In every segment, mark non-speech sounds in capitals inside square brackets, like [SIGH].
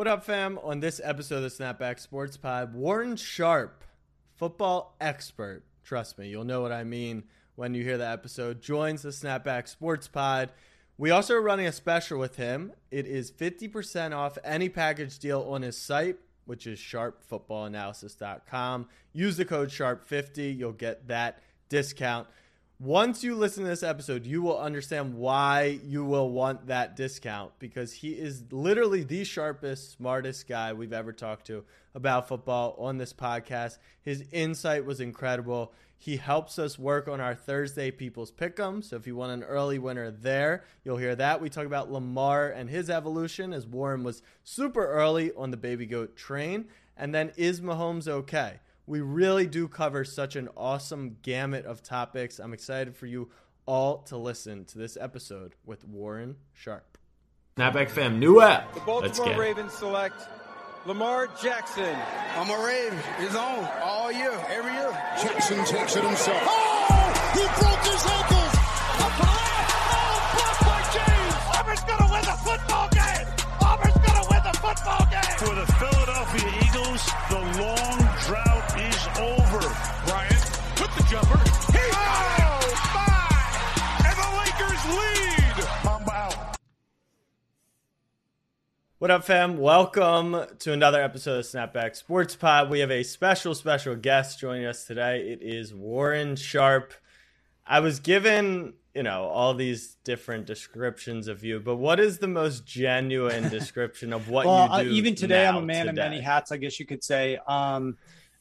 What up, fam? On this episode of the Snapback Sports Pod, Warren Sharp, football expert, trust me, you'll know what I mean when you hear the episode, joins the Snapback Sports Pod. We also are running a special with him. It is 50% off any package deal on his site, which is sharpfootballanalysis.com. Use the code SHARP50, you'll get that discount. Once you listen to this episode, you will understand why you will want that discount because he is literally the sharpest, smartest guy we've ever talked to about football on this podcast. His insight was incredible. He helps us work on our Thursday People's Pick'em. So if you want an early winner there, you'll hear that. We talk about Lamar and his evolution as Warren was super early on the baby goat train. And then is Mahomes okay? We really do cover such an awesome gamut of topics. I'm excited for you all to listen to this episode with Warren Sharp. Snapback fam, new app. The Baltimore Ravens select Lamar Jackson. I'm a Raven. He's on all year, every year. Jackson takes it himself. Oh! He broke his ankles. Up to the left. Oh, blocked by James. Auburn's going to win the football game. Auburn's going to win the football game. For the Philadelphia Eagles, the long jumper. He oh, my! And the Lakers lead. Mamba out. What up, fam? Welcome to another episode of Snapback Sports Pod. We have a special, special guest joining us today. It is Warren Sharp. I was given, you know, all these different descriptions of you, but what is the most genuine [LAUGHS] description of what well, you do? Uh, even today, I'm a man today? of many hats, I guess you could say. Um,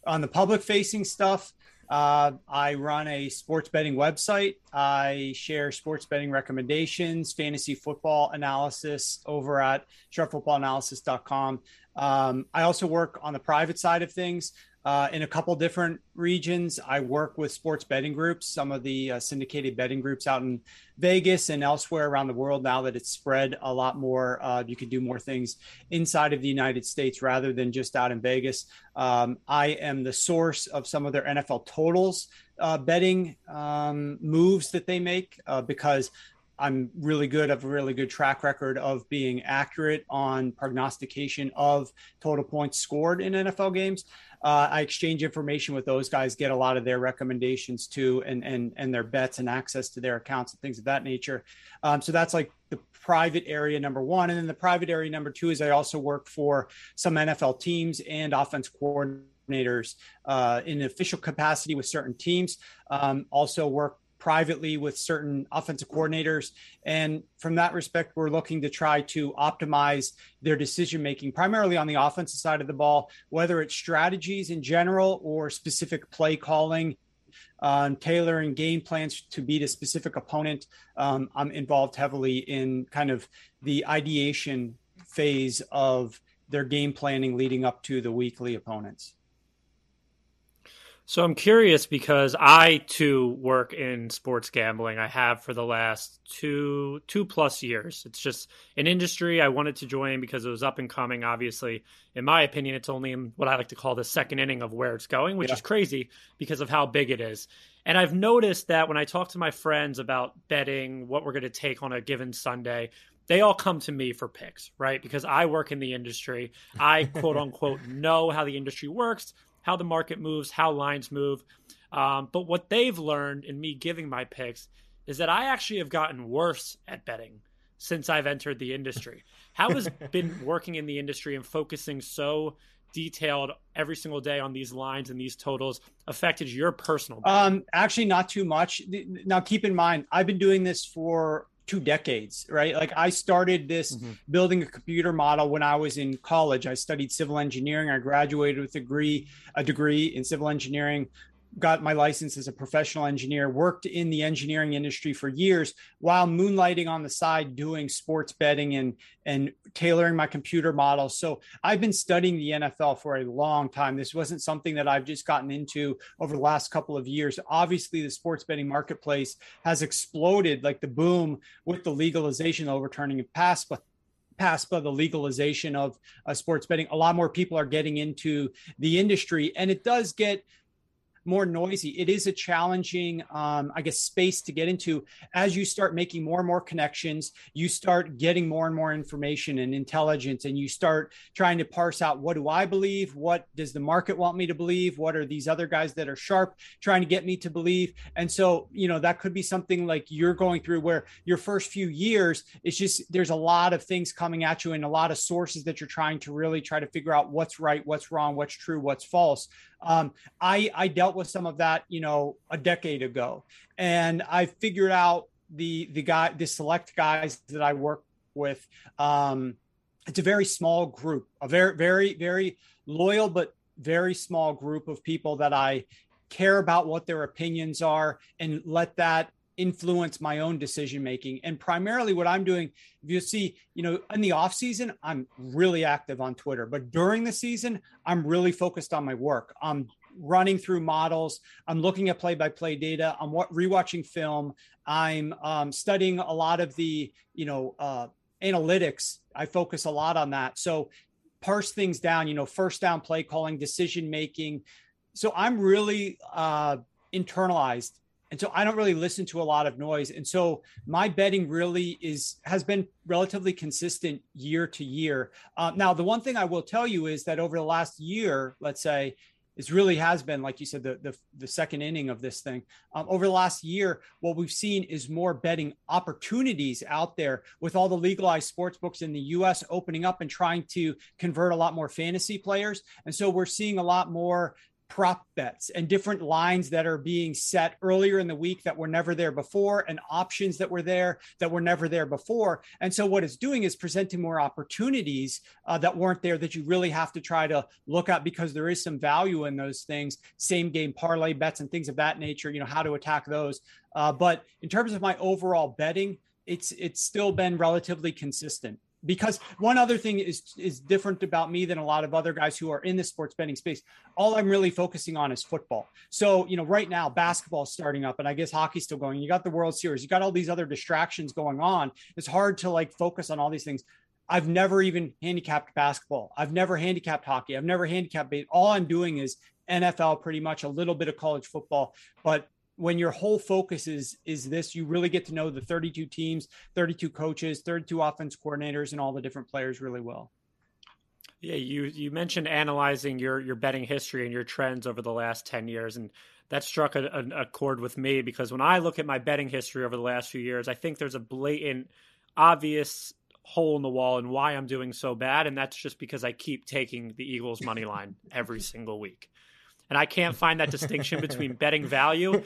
on the public facing stuff, uh, I run a sports betting website. I share sports betting recommendations, fantasy football analysis over at sharpfootballanalysis.com. Um, I also work on the private side of things uh, in a couple different regions. I work with sports betting groups, some of the uh, syndicated betting groups out in Vegas and elsewhere around the world. Now that it's spread a lot more, uh, you can do more things inside of the United States rather than just out in Vegas. Um, I am the source of some of their NFL totals uh, betting um, moves that they make uh, because I'm really good. I have a really good track record of being accurate on prognostication of total points scored in NFL games. Uh, I exchange information with those guys, get a lot of their recommendations too, and and and their bets and access to their accounts and things of that nature. Um, so that's like the private area number one, and then the private area number two is I also work for some NFL teams and offense coordinators uh, in official capacity with certain teams. Um, also work privately with certain offensive coordinators. And from that respect, we're looking to try to optimize their decision making, primarily on the offensive side of the ball, whether it's strategies in general or specific play calling. Um, tailoring game plans to beat a specific opponent. Um, I'm involved heavily in kind of the ideation phase of their game planning leading up to the weekly opponents. So I'm curious because I too work in sports gambling. I have for the last two two plus years. It's just an industry I wanted to join because it was up and coming. Obviously, in my opinion, it's only in what I like to call the second inning of where it's going, which yeah. is crazy because of how big it is. And I've noticed that when I talk to my friends about betting, what we're going to take on a given Sunday, they all come to me for picks, right? Because I work in the industry. I quote [LAUGHS] unquote know how the industry works how the market moves, how lines move. Um, but what they've learned in me giving my picks is that I actually have gotten worse at betting since I've entered the industry. How has [LAUGHS] been working in the industry and focusing so detailed every single day on these lines and these totals affected your personal? Um, actually, not too much. Now, keep in mind, I've been doing this for two decades, right? Like I started this mm-hmm. building a computer model when I was in college. I studied civil engineering. I graduated with a degree, a degree in civil engineering, got my license as a professional engineer, worked in the engineering industry for years while moonlighting on the side doing sports betting and and tailoring my computer models. So I've been studying the NFL for a long time. This wasn't something that I've just gotten into over the last couple of years. Obviously, the sports betting marketplace has exploded like the boom with the legalization overturning of PASPA the legalization of uh, sports betting, a lot more people are getting into the industry. And it does get more noisy. It is a challenging, um, I guess, space to get into as you start making more and more connections. You start getting more and more information and intelligence, and you start trying to parse out what do I believe? What does the market want me to believe? What are these other guys that are sharp trying to get me to believe? And so, you know, that could be something like you're going through where your first few years, it's just there's a lot of things coming at you and a lot of sources that you're trying to really try to figure out what's right, what's wrong, what's true, what's false. Um, I I dealt with some of that, you know, a decade ago, and I figured out the the guy, the select guys that I work with. Um, it's a very small group, a very very very loyal but very small group of people that I care about what their opinions are and let that influence my own decision making. And primarily what i'm doing if you see you know in the off season i'm really active on twitter but during the season i'm really focused on my work. I'm running through models. I'm looking at play by play data. I'm rewatching film. I'm um, studying a lot of the you know uh, analytics. I focus a lot on that. So parse things down you know first down play calling decision making. So i'm really uh, internalized and so I don't really listen to a lot of noise. And so my betting really is has been relatively consistent year to year. Uh, now, the one thing I will tell you is that over the last year, let's say, it really has been, like you said, the the, the second inning of this thing. Um, over the last year, what we've seen is more betting opportunities out there with all the legalized sports books in the U.S. opening up and trying to convert a lot more fantasy players. And so we're seeing a lot more prop bets and different lines that are being set earlier in the week that were never there before and options that were there that were never there before. And so what it's doing is presenting more opportunities uh, that weren't there that you really have to try to look at because there is some value in those things same game parlay bets and things of that nature you know how to attack those. Uh, but in terms of my overall betting it's it's still been relatively consistent because one other thing is is different about me than a lot of other guys who are in the sports betting space. All i'm really focusing on is football. So you know right now basketball is starting up and i guess hockey's still going. You got the world series you got all these other distractions going on. It's hard to like focus on all these things. I've never even handicapped basketball. I've never handicapped hockey. I've never handicapped all i'm doing is nfl pretty much a little bit of college football. But when your whole focus is is this you really get to know the 32 teams 32 coaches 32 offense coordinators and all the different players really well. Yeah you you mentioned analyzing your your betting history and your trends over the last 10 years and that struck a, a, a chord with me because when i look at my betting history over the last few years i think there's a blatant obvious hole in the wall and why i'm doing so bad and that's just because i keep taking the eagles money line every single week and I can't find that distinction [LAUGHS] between betting value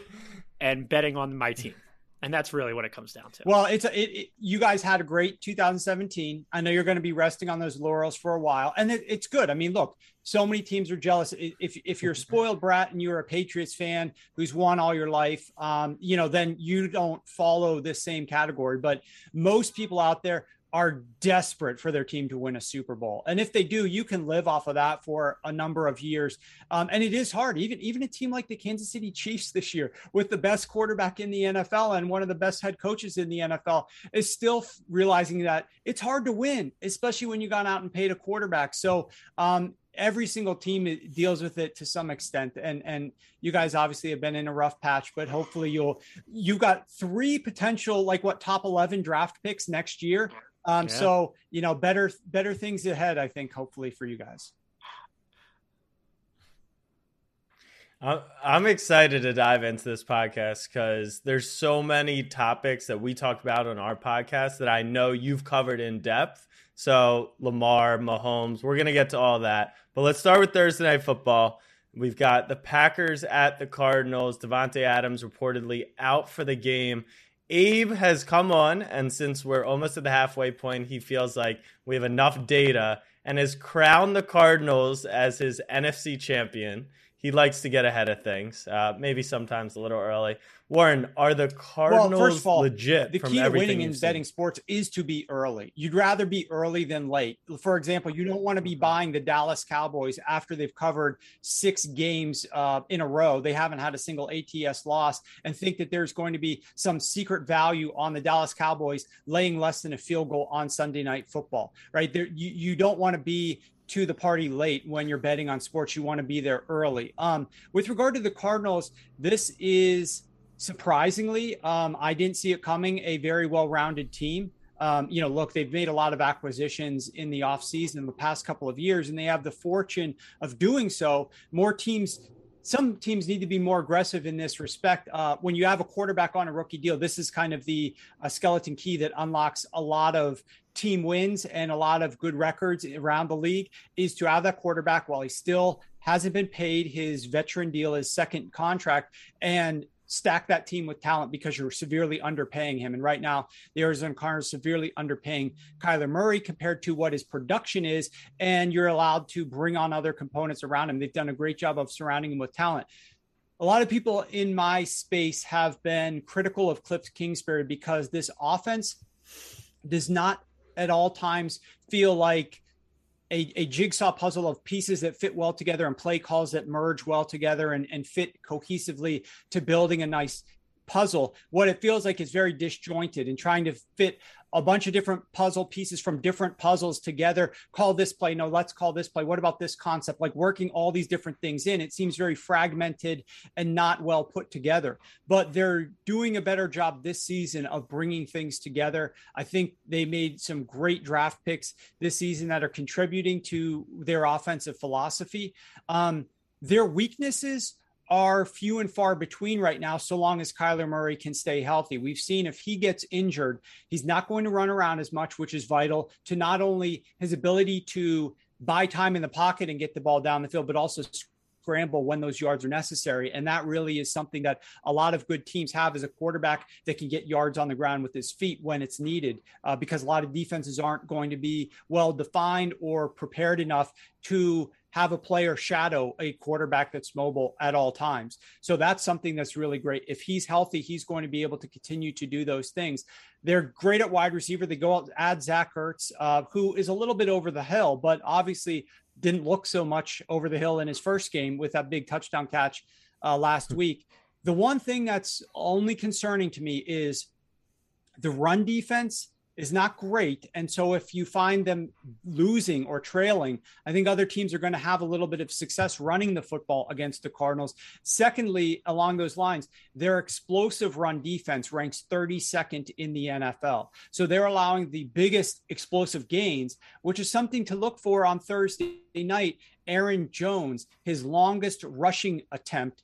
and betting on my team. And that's really what it comes down to. Well, it's a, it, it, you guys had a great 2017. I know you're going to be resting on those laurels for a while, and it, it's good. I mean, look, so many teams are jealous. If if you're a [LAUGHS] spoiled brat and you're a Patriots fan who's won all your life, um, you know, then you don't follow this same category. But most people out there are desperate for their team to win a Super Bowl. And if they do, you can live off of that for a number of years. Um, and it is hard, even even a team like the Kansas City Chiefs this year, with the best quarterback in the NFL and one of the best head coaches in the NFL, is still realizing that it's hard to win, especially when you got out and paid a quarterback. So um, every single team deals with it to some extent and and you guys obviously have been in a rough patch but hopefully you'll you've got three potential like what top 11 draft picks next year um, yeah. So you know, better better things ahead. I think hopefully for you guys. I'm excited to dive into this podcast because there's so many topics that we talked about on our podcast that I know you've covered in depth. So Lamar, Mahomes, we're gonna get to all that. But let's start with Thursday night football. We've got the Packers at the Cardinals. Davante Adams reportedly out for the game. Abe has come on, and since we're almost at the halfway point, he feels like we have enough data and has crowned the Cardinals as his NFC champion. He likes to get ahead of things, uh, maybe sometimes a little early. Warren, are the Cardinals well, first of all, legit? The key to winning in betting sports is to be early. You'd rather be early than late. For example, you don't want to be mm-hmm. buying the Dallas Cowboys after they've covered six games uh, in a row. They haven't had a single ATS loss, and think that there's going to be some secret value on the Dallas Cowboys laying less than a field goal on Sunday Night Football. Right there, you, you don't want to be to the party late when you're betting on sports. You want to be there early. Um, with regard to the Cardinals, this is surprisingly, um, I didn't see it coming, a very well rounded team. Um, you know, look, they've made a lot of acquisitions in the offseason in the past couple of years, and they have the fortune of doing so. More teams some teams need to be more aggressive in this respect. Uh, when you have a quarterback on a rookie deal, this is kind of the uh, skeleton key that unlocks a lot of team wins and a lot of good records around the league is to have that quarterback while he still hasn't been paid his veteran deal, his second contract, and stack that team with talent because you're severely underpaying him. And right now, the Arizona Cardinals severely underpaying Kyler Murray compared to what his production is. And you're allowed to bring on other components around him. They've done a great job of surrounding him with talent. A lot of people in my space have been critical of Cliff Kingsbury because this offense does not at all times feel like a, a, jigsaw puzzle of pieces that fit well together and play calls that merge well together and, and fit cohesively to building a nice puzzle. What it feels like is very disjointed and trying to fit a bunch of different puzzle pieces from different puzzles together. Call this play. No, let's call this play. What about this concept? Like working all these different things in. It seems very fragmented and not well put together, but they're doing a better job this season of bringing things together. I think they made some great draft picks this season that are contributing to their offensive philosophy. Um, their weaknesses are few and far between right now, so long as Kyler Murray can stay healthy. We've seen if he gets injured, he's not going to run around as much, which is vital to not only his ability to buy time in the pocket and get the ball down the field, but also scramble when those yards are necessary. And that really is something that a lot of good teams have as a quarterback that can get yards on the ground with his feet when it's needed, uh, because a lot of defenses aren't going to be well defined or prepared enough to have a player shadow a quarterback that's mobile at all times. So that's something that's really great. If he's healthy, he's going to be able to continue to do those things. They're great at wide receiver. They go out add Zach Ertz, uh, who is a little bit over the hill, but obviously didn't look so much over the hill in his first game with that big touchdown catch uh, last hmm. week. The one thing that's only concerning to me is the run defense is not great. And so if you find them losing or trailing, I think other teams are going to have a little bit of success running the football against the Cardinals. Secondly, along those lines, their explosive run defense ranks 32nd in the NFL. So they're allowing the biggest explosive gains, which is something to look for on Thursday night. Aaron Jones, his longest rushing attempt,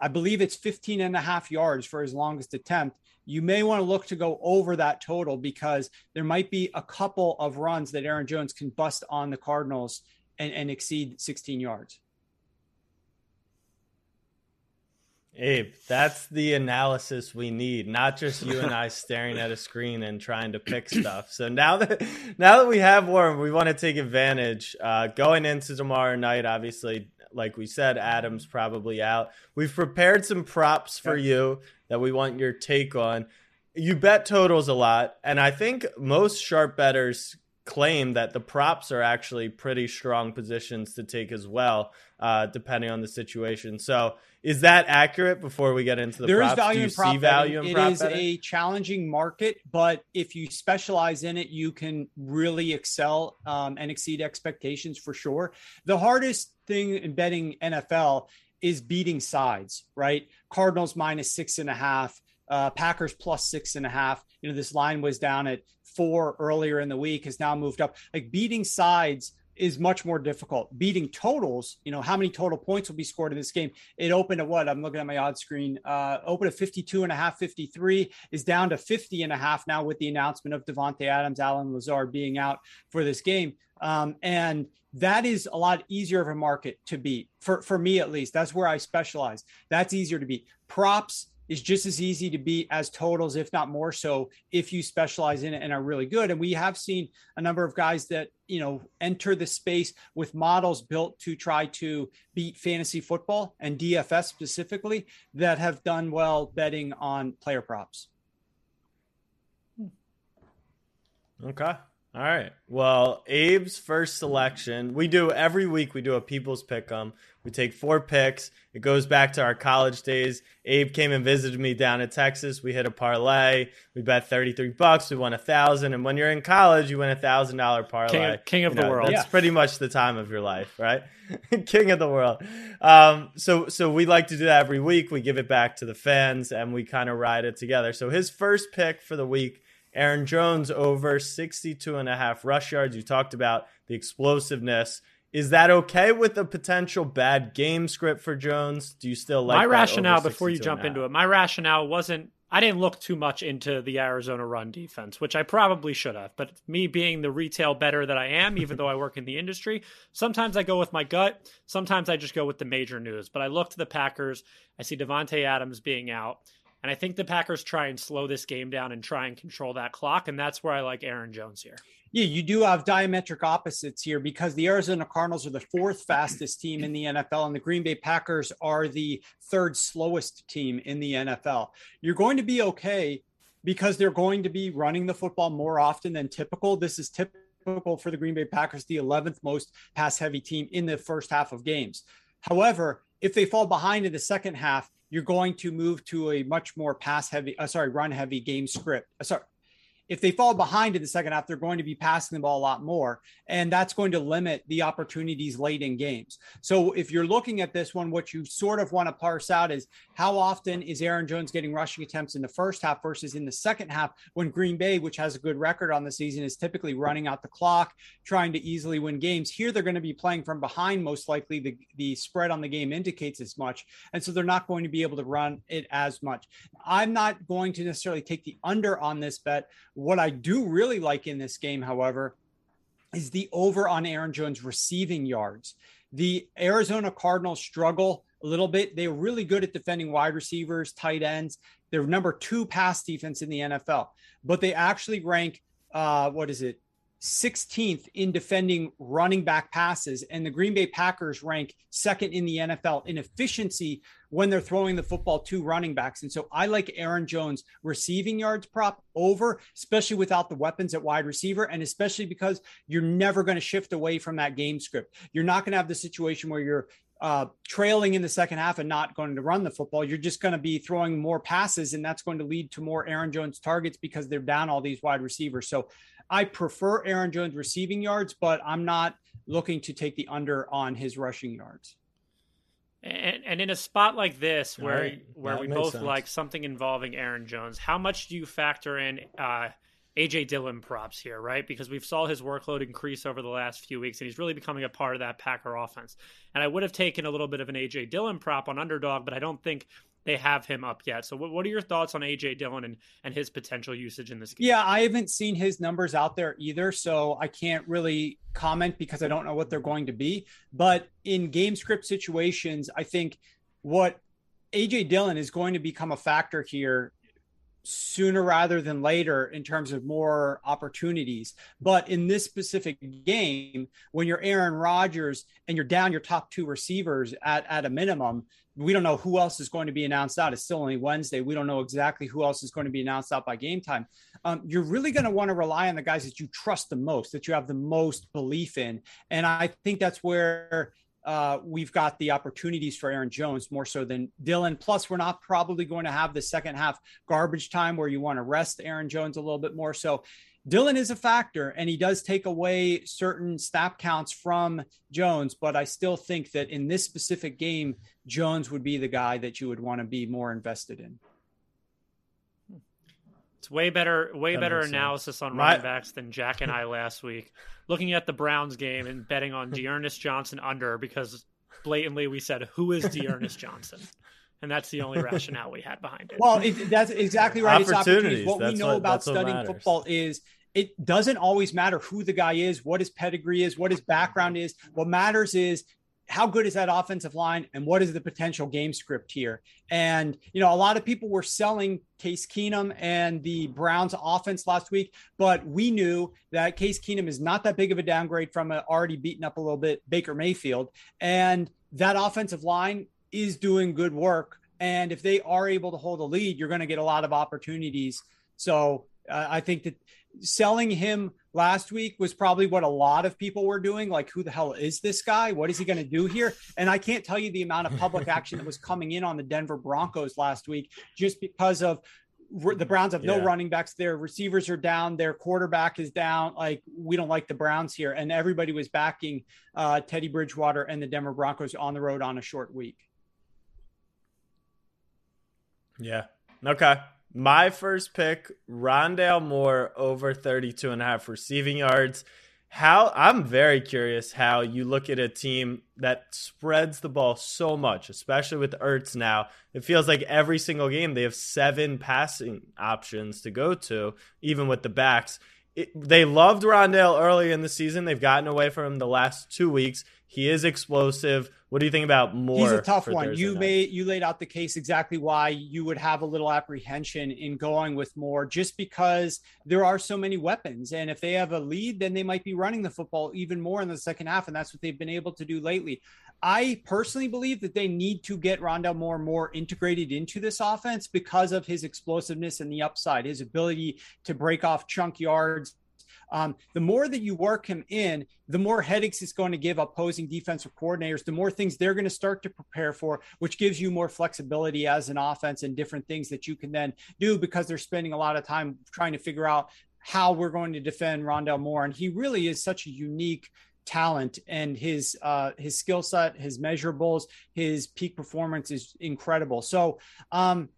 I believe it's 15 and a half yards for his longest attempt you may want to look to go over that total because there might be a couple of runs that Aaron Jones can bust on the Cardinals and, and exceed 16 yards. Abe, that's the analysis we need, not just you and I staring at a screen and trying to pick stuff. So now that now that we have Warren, we want to take advantage. Uh, going into tomorrow night, obviously, like we said, mm-hmm. Adams probably out. We've prepared some props for you that we want your take on. You bet totals a lot, and I think most sharp betters claim that the props are actually pretty strong positions to take as well, uh, depending on the situation. So, is that accurate? Before we get into the there props, is value in prop value It is betting? a challenging market, but if you specialize in it, you can really excel um, and exceed expectations for sure. The hardest thing in betting NFL is beating sides, right? Cardinals minus six and a half, uh, Packers plus six and a half. You know, this line was down at four earlier in the week, has now moved up. Like beating sides is much more difficult. Beating totals, you know, how many total points will be scored in this game? It opened at what? I'm looking at my odds screen. Uh, open at 52 and a half, 53 is down to 50 and a half now with the announcement of Davante Adams, Allen Lazard being out for this game. Um, and that is a lot easier of a market to beat for, for me at least. That's where I specialize. That's easier to beat. Props is just as easy to beat as totals, if not more so, if you specialize in it and are really good. And we have seen a number of guys that, you know, enter the space with models built to try to beat fantasy football and DFS specifically that have done well betting on player props. Okay. All right. Well, Abe's first selection. We do every week. We do a people's pick 'em. We take four picks. It goes back to our college days. Abe came and visited me down in Texas. We hit a parlay. We bet thirty three bucks. We won a thousand. And when you're in college, you win a thousand dollar parlay. King of- king of the world. That's Yeah. pretty much the time of your life, right? [LAUGHS] king of the world. Um, so so we like to do that every week. We give it back to the fans and we kind of ride it together. So his first pick for the week Aaron Jones over 62 and a half rush yards. You talked about the explosiveness. Is that okay with a potential bad game script for Jones? Do you still like my rationale before you jump into it my rationale wasn't i didn't look too much into the arizona run defense which i probably should have but me being the retail better that i am even though i work in the industry sometimes i go with my gut sometimes i just go with the major news but i looked to the packers i see davante adams being out and i think the packers try and slow this game down and try and control that clock and that's where i like aaron jones here Yeah, you do have diametric opposites here because the Arizona Cardinals are the fourth fastest team in the NFL, and the Green Bay Packers are the third slowest team in the NFL. You're going to be okay because they're going to be running the football more often than typical. This is typical for the Green Bay Packers, the 11th most pass heavy team in the first half of games. However, if they fall behind in the second half, you're going to move to a much more pass heavy, uh, sorry, run heavy game script. Uh, sorry, if they fall behind in the second half, they're going to be passing the ball a lot more. And that's going to limit the opportunities late in games. So if you're looking at this one, what you sort of want to parse out is how often is Aaron Jones getting rushing attempts in the first half versus in the second half when Green Bay, which has a good record on the season, is typically running out the clock, trying to easily win games. Here they're going to be playing from behind, most likely. The, the spread on the game indicates as much. And so they're not going to be able to run it as much. I'm not going to necessarily take the under on this bet. What I do really like in this game, however, is the over on Aaron Jones receiving yards. The Arizona Cardinals struggle a little bit. They're really good at defending wide receivers, tight ends. They're number two pass defense in the NFL, but they actually rank, uh, what is it? 16th in defending running back passes, and the Green Bay Packers rank second in the NFL in efficiency when they're throwing the football to running backs. And so I like Aaron Jones receiving yards prop over, especially without the weapons at wide receiver, and especially because you're never going to shift away from that game script. You're not going to have the situation where you're uh, trailing in the second half and not going to run the football. You're just going to be throwing more passes, and that's going to lead to more Aaron Jones targets because they're down all these wide receivers. So I prefer Aaron Jones receiving yards, but I'm not looking to take the under on his rushing yards. And, and in a spot like this, where right. where That we both sense. like something involving Aaron Jones, how much do you factor in uh, AJ Dillon props here, right? Because we've saw his workload increase over the last few weeks, and he's really becoming a part of that Packer offense. And I would have taken a little bit of an AJ Dillon prop on underdog, but I don't think they have him up yet. So, what, what are your thoughts on AJ Dillon and and his potential usage in this game? Yeah, I haven't seen his numbers out there either, so I can't really comment because I don't know what they're going to be. But in game script situations, I think what AJ Dillon is going to become a factor here sooner rather than later in terms of more opportunities. But in this specific game, when you're Aaron Rodgers and you're down your top two receivers at, at a minimum, we don't know who else is going to be announced out. It's still only Wednesday. We don't know exactly who else is going to be announced out by game time. Um, you're really going to want to rely on the guys that you trust the most, that you have the most belief in. And I think that's where uh, we've got the opportunities for Aaron Jones more so than Dillon. Plus, we're not probably going to have the second half garbage time where you want to rest Aaron Jones a little bit more. So Dillon is a factor and he does take away certain snap counts from Jones, but I still think that in this specific game, Jones would be the guy that you would want to be more invested in. It's way better, way That better analysis on running backs than Jack and I last week. Looking at the Browns game and betting on [LAUGHS] D'Ernest Johnson under because blatantly we said, "Who is D'Ernest Johnson?" And that's the only rationale we had behind it. Well, it, that's exactly right. It's Opportunities. opportunities. What we know what- about studying matters. football is it doesn't always matter who the guy is, what his pedigree is, what his background is. What matters is how good is that offensive line and what is the potential game script here? And, you know, a lot of people were selling Case Keenum and the Browns offense last week, but we knew that Case Keenum is not that big of a downgrade from a already beaten up a little bit Baker Mayfield. And that offensive line is doing good work. And if they are able to hold a lead, you're going to get a lot of opportunities. So uh, I think that selling him last week was probably what a lot of people were doing. Like, who the hell is this guy? What is he going to do here? And I can't tell you the amount of public [LAUGHS] action that was coming in on the Denver Broncos last week just because of the Browns have no yeah. running backs. Their receivers are down. Their quarterback is down. Like we don't like the Browns here, and everybody was backing uh, Teddy Bridgewater and the Denver Broncos on the road on a short week. Yeah. Okay. My first pick, Rondale Moore over 32 and a half receiving yards. How I'm very curious how you look at a team that spreads the ball so much, especially with Ertz now. It feels like every single game they have seven passing options to go to, even with the backs. It, they loved Rondale early in the season. They've gotten away from him the last two weeks. He is explosive. What do you think about Moore? He's a tough one. Thursday you night? made you laid out the case exactly why you would have a little apprehension in going with Moore, just because there are so many weapons, and if they have a lead, then they might be running the football even more in the second half, and that's what they've been able to do lately. I personally believe that they need to get Rondale Moore more integrated into this offense because of his explosiveness and the upside, his ability to break off chunk yards um, the more that you work him in, the more headaches it's going to give opposing defensive coordinators, the more things they're going to start to prepare for, which gives you more flexibility as an offense and different things that you can then do because they're spending a lot of time trying to figure out how we're going to defend Rondale Moore. And he really is such a unique talent and his uh his skill set his measurables his peak performance is incredible so um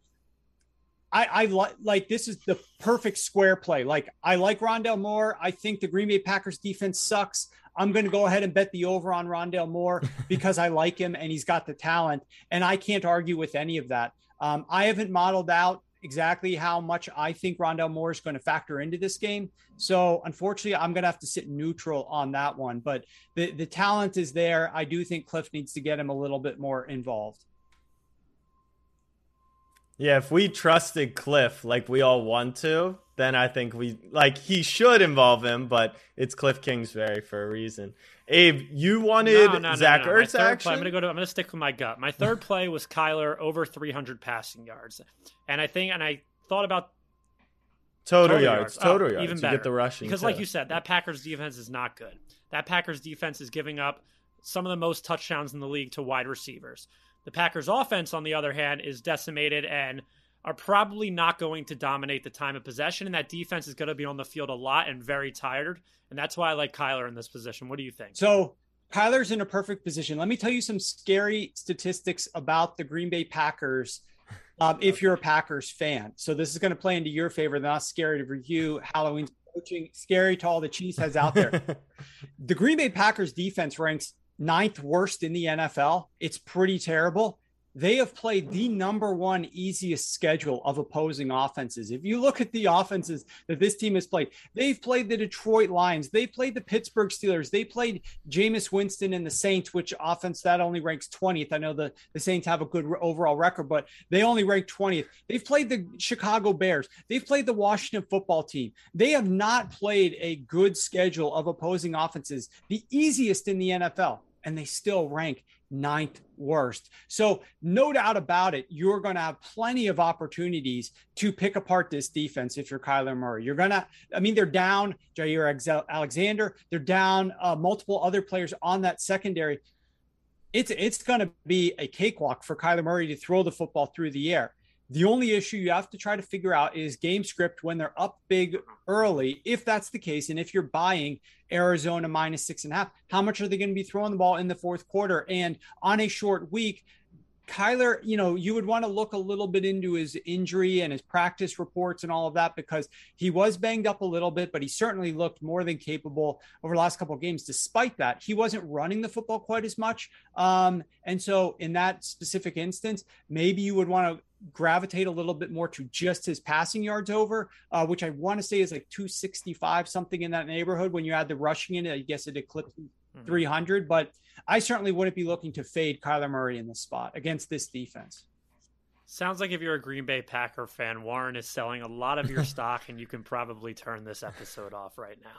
I, I like like this is the perfect square play. Like I like Rondale Moore. I think the Green Bay Packers defense sucks. I'm going to go ahead and bet the over on Rondale Moore [LAUGHS] because I like him and he's got the talent, and I can't argue with any of that. Um, I haven't modeled out exactly how much I think Rondale Moore is going to factor into this game. So unfortunately, I'm going to have to sit neutral on that one. But the the talent is there. I do think Cliff needs to get him a little bit more involved. Yeah, if we trusted Cliff like we all want to, then I think we like he should involve him, but it's Cliff Kingsbury for a reason. Abe, you wanted no, no, Zach no, Ertz action. Play, I'm gonna go to. I'm gonna stick with my gut. My third [LAUGHS] play was Kyler over 300 passing yards, and I think, and I thought about total, total yards, yards, total oh, yards. Even better. You get the rushing because, too. like you said, that Packers defense is not good. That Packers defense is giving up some of the most touchdowns in the league to wide receivers. The Packers offense, on the other hand, is decimated and are probably not going to dominate the time of possession. And that defense is going to be on the field a lot and very tired. And that's why I like Kyler in this position. What do you think? So Kyler's in a perfect position. Let me tell you some scary statistics about the Green Bay Packers. Um, if you're a Packers fan, so this is going to play into your favor. They're Not scary to you. Halloween's coaching, scary to all the cheeseheads out there. [LAUGHS] the Green Bay Packers defense ranks ninth worst in the NFL. It's pretty terrible. They have played the number one easiest schedule of opposing offenses. If you look at the offenses that this team has played, they've played the Detroit Lions, they played the Pittsburgh Steelers, they played Jameis Winston and the Saints, which offense that only ranks 20th. I know the, the Saints have a good overall record, but they only rank 20th. They've played the Chicago Bears, they've played the Washington football team. They have not played a good schedule of opposing offenses, the easiest in the NFL and they still rank ninth worst. So, no doubt about it, you're going to have plenty of opportunities to pick apart this defense if you're Kyler Murray. You're going to, I mean, they're down Jaire Alexander, they're down uh, multiple other players on that secondary. It's it's going to be a cakewalk for Kyler Murray to throw the football through the air. The only issue you have to try to figure out is game script when they're up big early, if that's the case. And if you're buying Arizona minus six and a half, how much are they going to be throwing the ball in the fourth quarter? And on a short week, Kyler, you know, you would want to look a little bit into his injury and his practice reports and all of that because he was banged up a little bit, but he certainly looked more than capable over the last couple of games. Despite that, he wasn't running the football quite as much. Um, and so, in that specific instance, maybe you would want to gravitate a little bit more to just his passing yards over, uh, which I want to say is like 265, something in that neighborhood. When you add the rushing in, I guess it eclipses mm-hmm. 300. But I certainly wouldn't be looking to fade Kyler Murray in this spot against this defense. Sounds like if you're a Green Bay Packer fan, Warren is selling a lot of your [LAUGHS] stock, and you can probably turn this episode off right now.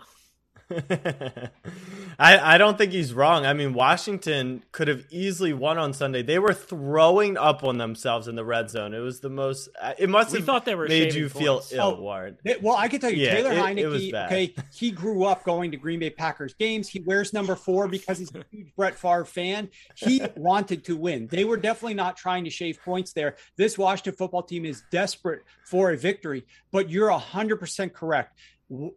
[LAUGHS] I, I don't think he's wrong. I mean, Washington could have easily won on Sunday. They were throwing up on themselves in the red zone. It was the most. uh, It must We have thought they were made shaving you feel points. ill, Oh, Warren. It- well, I can tell you, Yeah, Taylor it- it was Heinicke. bad. Okay, he grew up going to Green Bay Packers games. He wears number four because he's a [LAUGHS] huge Brett Favre fan. He wanted to win. They were definitely not trying to shave points there. This Washington football team is desperate for a victory. But you're hundred percent correct.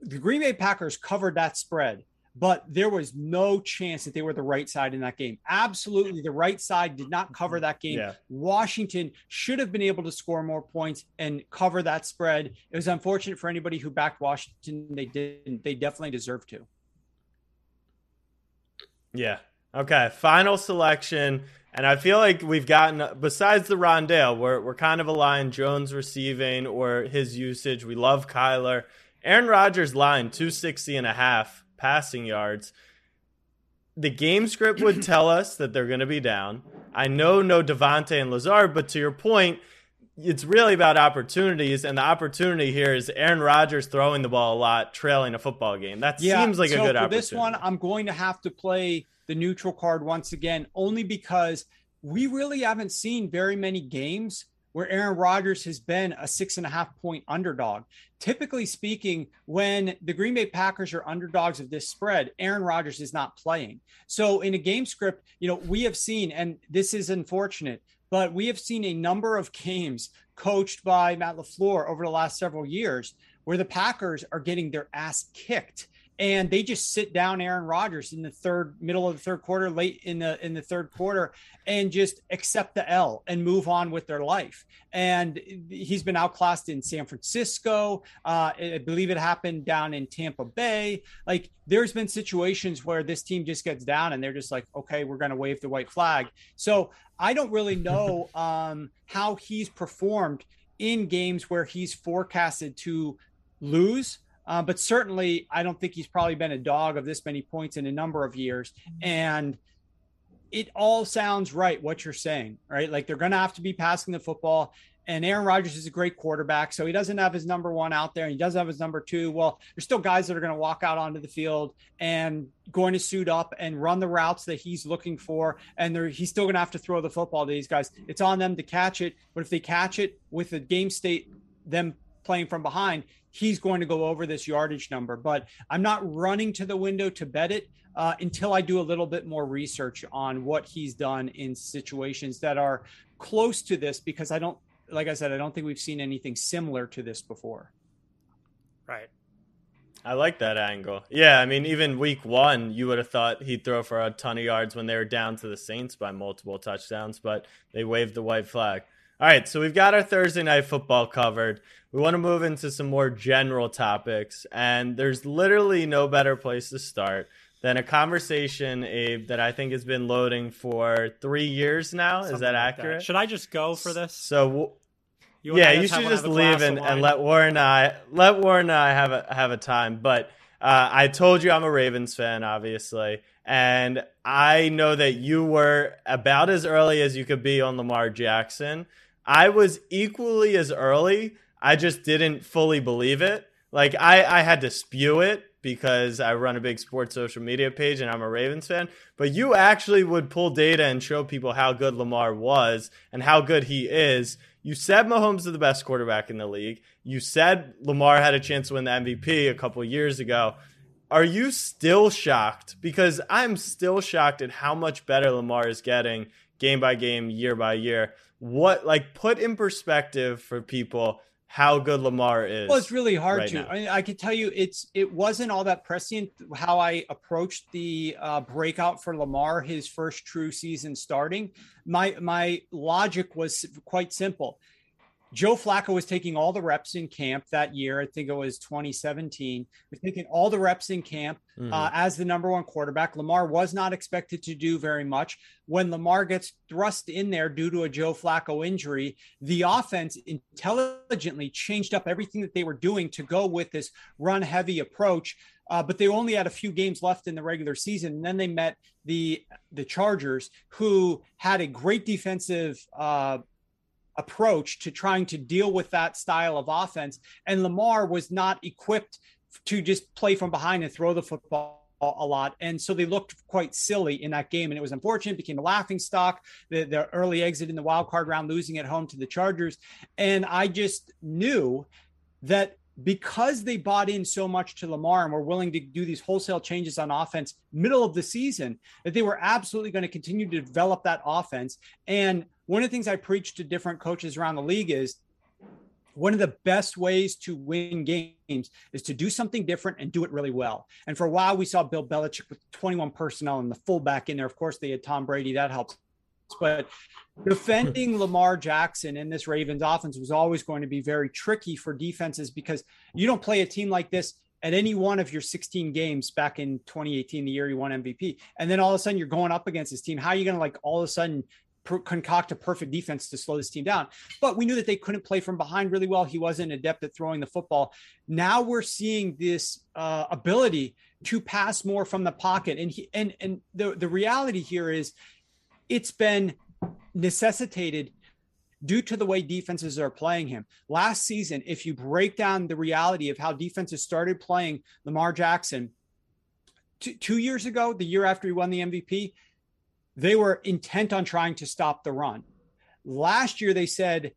The Green Bay Packers covered that spread. But there was no chance that they were the right side in that game. Absolutely, the right side did not cover that game. Yeah. Washington should have been able to score more points and cover that spread. It was unfortunate for anybody who backed Washington. They didn't. They definitely deserve to. Yeah. Okay. Final selection. And I feel like we've gotten, besides the Rondale, we're, we're kind of aligned Jones receiving or his usage. We love Kyler. Aaron Rodgers line, 260 and a half passing yards. The game script would [CLEARS THROAT] tell us that they're going to be down. I know no Davante and Lazard, but to your point, it's really about opportunities, and the opportunity here is Aaron Rodgers throwing the ball a lot, trailing a football game. That seems like so a good for opportunity. this one, I'm going to have to play the neutral card once again, only because we really haven't seen very many games where Aaron Rodgers has been a six and a half point underdog. Typically speaking, when the Green Bay Packers are underdogs of this spread, Aaron Rodgers is not playing. So in a game script, you know, we have seen, and this is unfortunate, but we have seen a number of games coached by Matt LaFleur over the last several years where the Packers are getting their ass kicked and they just sit down Aaron Rodgers in the third middle of the third quarter, late in the in the third quarter, and just accept the L and move on with their life. And he's been outclassed in San Francisco. Uh, I believe it happened down in Tampa Bay. Like there's been situations where this team just gets down and they're just like, okay, we're going to wave the white flag. So I don't really [LAUGHS] know um, how he's performed in games where he's forecasted to lose. Uh, but certainly, I don't think he's probably been a dog of this many points in a number of years. And it all sounds right what you're saying, right? Like they're going to have to be passing the football. And Aaron Rodgers is a great quarterback, so he doesn't have his number one out there, and he doesn't have his number two. Well, there's still guys that are going to walk out onto the field and going to suit up and run the routes that he's looking for, and they're, he's still going to have to throw the football to these guys. It's on them to catch it, but if they catch it with the game state, them playing from behind, he's going to go over this yardage number. But I'm not running to the window to bet it uh, until I do a little bit more research on what he's done in situations that are close to this, because I don't, like I said, I don't think we've seen anything similar to this before. Right. I like that angle. Yeah, I mean, even week one, you would have thought he'd throw for a ton of yards when they were down to the Saints by multiple touchdowns, but they waved the white flag. All right, so we've got our Thursday night football covered. We want to move into some more general topics, and there's literally no better place to start than a conversation, Abe, that I think has been loading for three years now. Is that like accurate? Should I just go for this? So w- You yeah, you should just have a glass leave and, and let Warren and I let Warren and I have a have a time. But uh, I told you I'm a Ravens fan, obviously, and I know that you were about as early as you could be on Lamar Jackson. I was equally as early. I just didn't fully believe it. Like I, I had to spew it because I run a big sports social media page and I'm a Ravens fan. But you actually would pull data and show people how good Lamar was and how good he is. You said Mahomes is the best quarterback in the league. You said Lamar had a chance to win the MVP a couple years ago. Are you still shocked? Because I'm still shocked at how much better Lamar is getting game by game, year by year. What, like, put in perspective for people how good Lamar is. Well, it's really hard right to. I, mean, I can tell you, it's it wasn't all that prescient how I approached the uh, breakout for Lamar, his first true season starting. My my logic was quite simple. Joe Flacco was taking all the reps in camp that year. I think it was 2017. Was taking all the reps in camp Mhm. uh, as the number one quarterback. Lamar was not expected to do very much. When Lamar gets thrust in there due to a Joe Flacco injury, the offense intelligently changed up everything that they were doing to go with this run heavy approach. Uh, but they only had a few games left in the regular season, and then they met the the Chargers, who had a great defensive uh, approach to trying to deal with that style of offense. And Lamar was not equipped to just play from behind and throw the football a lot. And so they looked quite silly in that game. And it was unfortunate, became a laughing stock, the, early exit in the wild card round, losing at home to the Chargers. And I just knew that because they bought in so much to Lamar and were willing to do these wholesale changes on offense middle of the season, that they were absolutely going to continue to develop that offense. And one of the things I preach to different coaches around the league is one of the best ways to win games is to do something different and do it really well. And for a while, we saw Bill Belichick with 21 personnel and the fullback in there. Of course, they had Tom Brady. That helps. But defending Lamar Jackson in this Ravens offense was always going to be very tricky for defenses because you don't play a team like this at any one of your 16 games back in 2018, the year you won MVP. And then all of a sudden you're going up against this team. How are you going to like all of a sudden concoct a perfect defense to slow this team down. But we knew that they couldn't play from behind really well. He wasn't adept at throwing the football. Now we're seeing this uh, ability to pass more from the pocket, and he, and and the the reality here is, it's been necessitated due to the way defenses are playing him. Last season, if you break down the reality of how defenses started playing Lamar Jackson. two years ago, the year after he won the MVP, they were intent on trying to stop the run. Last year, they said,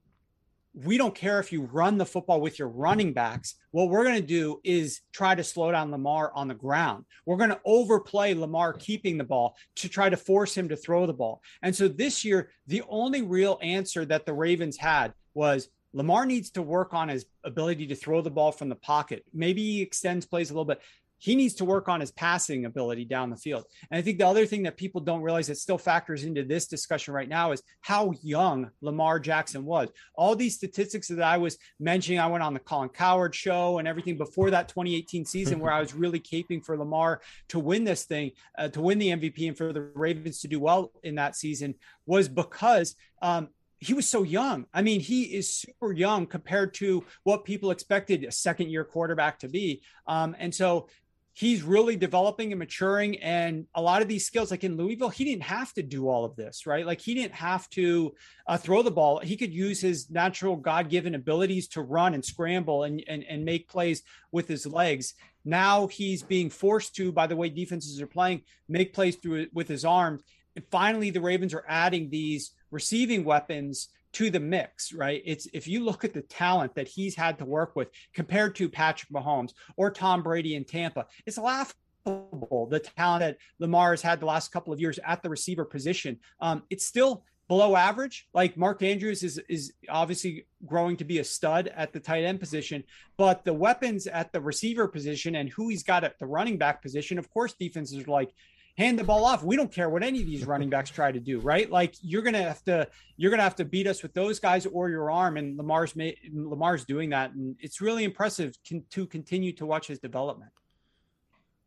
we don't care if you run the football with your running backs. What we're going to do is try to slow down Lamar on the ground. We're going to overplay Lamar keeping the ball to try to force him to throw the ball. And so this year, the only real answer that the Ravens had was Lamar needs to work on his ability to throw the ball from the pocket. Maybe he extends plays a little bit he needs to work on his passing ability down the field. And I think the other thing that people don't realize that still factors into this discussion right now is how young Lamar Jackson was. All these statistics that I was mentioning, I went on the Colin Cowherd show and everything before that 2018 season where I was [LAUGHS] really caping for Lamar to win this thing, uh, to win the MVP and for the Ravens to do well in that season was because um, he was so young. I mean, he is super young compared to what people expected a second year quarterback to be. Um, and so he's really developing and maturing and a lot of these skills like in louisville he didn't have to do all of this right? Like he didn't have to uh, throw the ball. He could use his natural god-given abilities to run and scramble and, and and make plays with his legs. Now he's being forced to by the way defenses are playing make plays through with his arms. And finally the ravens are adding these receiving weapons to the mix, right? It's if you look at the talent that he's had to work with compared to Patrick Mahomes or Tom Brady in Tampa, it's laughable the talent that Lamar has had the last couple of years at the receiver position. Um, it's still below average. Like Mark Andrews is is obviously growing to be a stud at the tight end position, but the weapons at the receiver position and who he's got at the running back position, of course, defenses are like, hand the ball off. We don't care what any of these running backs try to do, right? Like you're gonna have to you're gonna have to beat us with those guys or your arm, and Lamar's Lamar's doing that, and it's really impressive to continue to watch his development.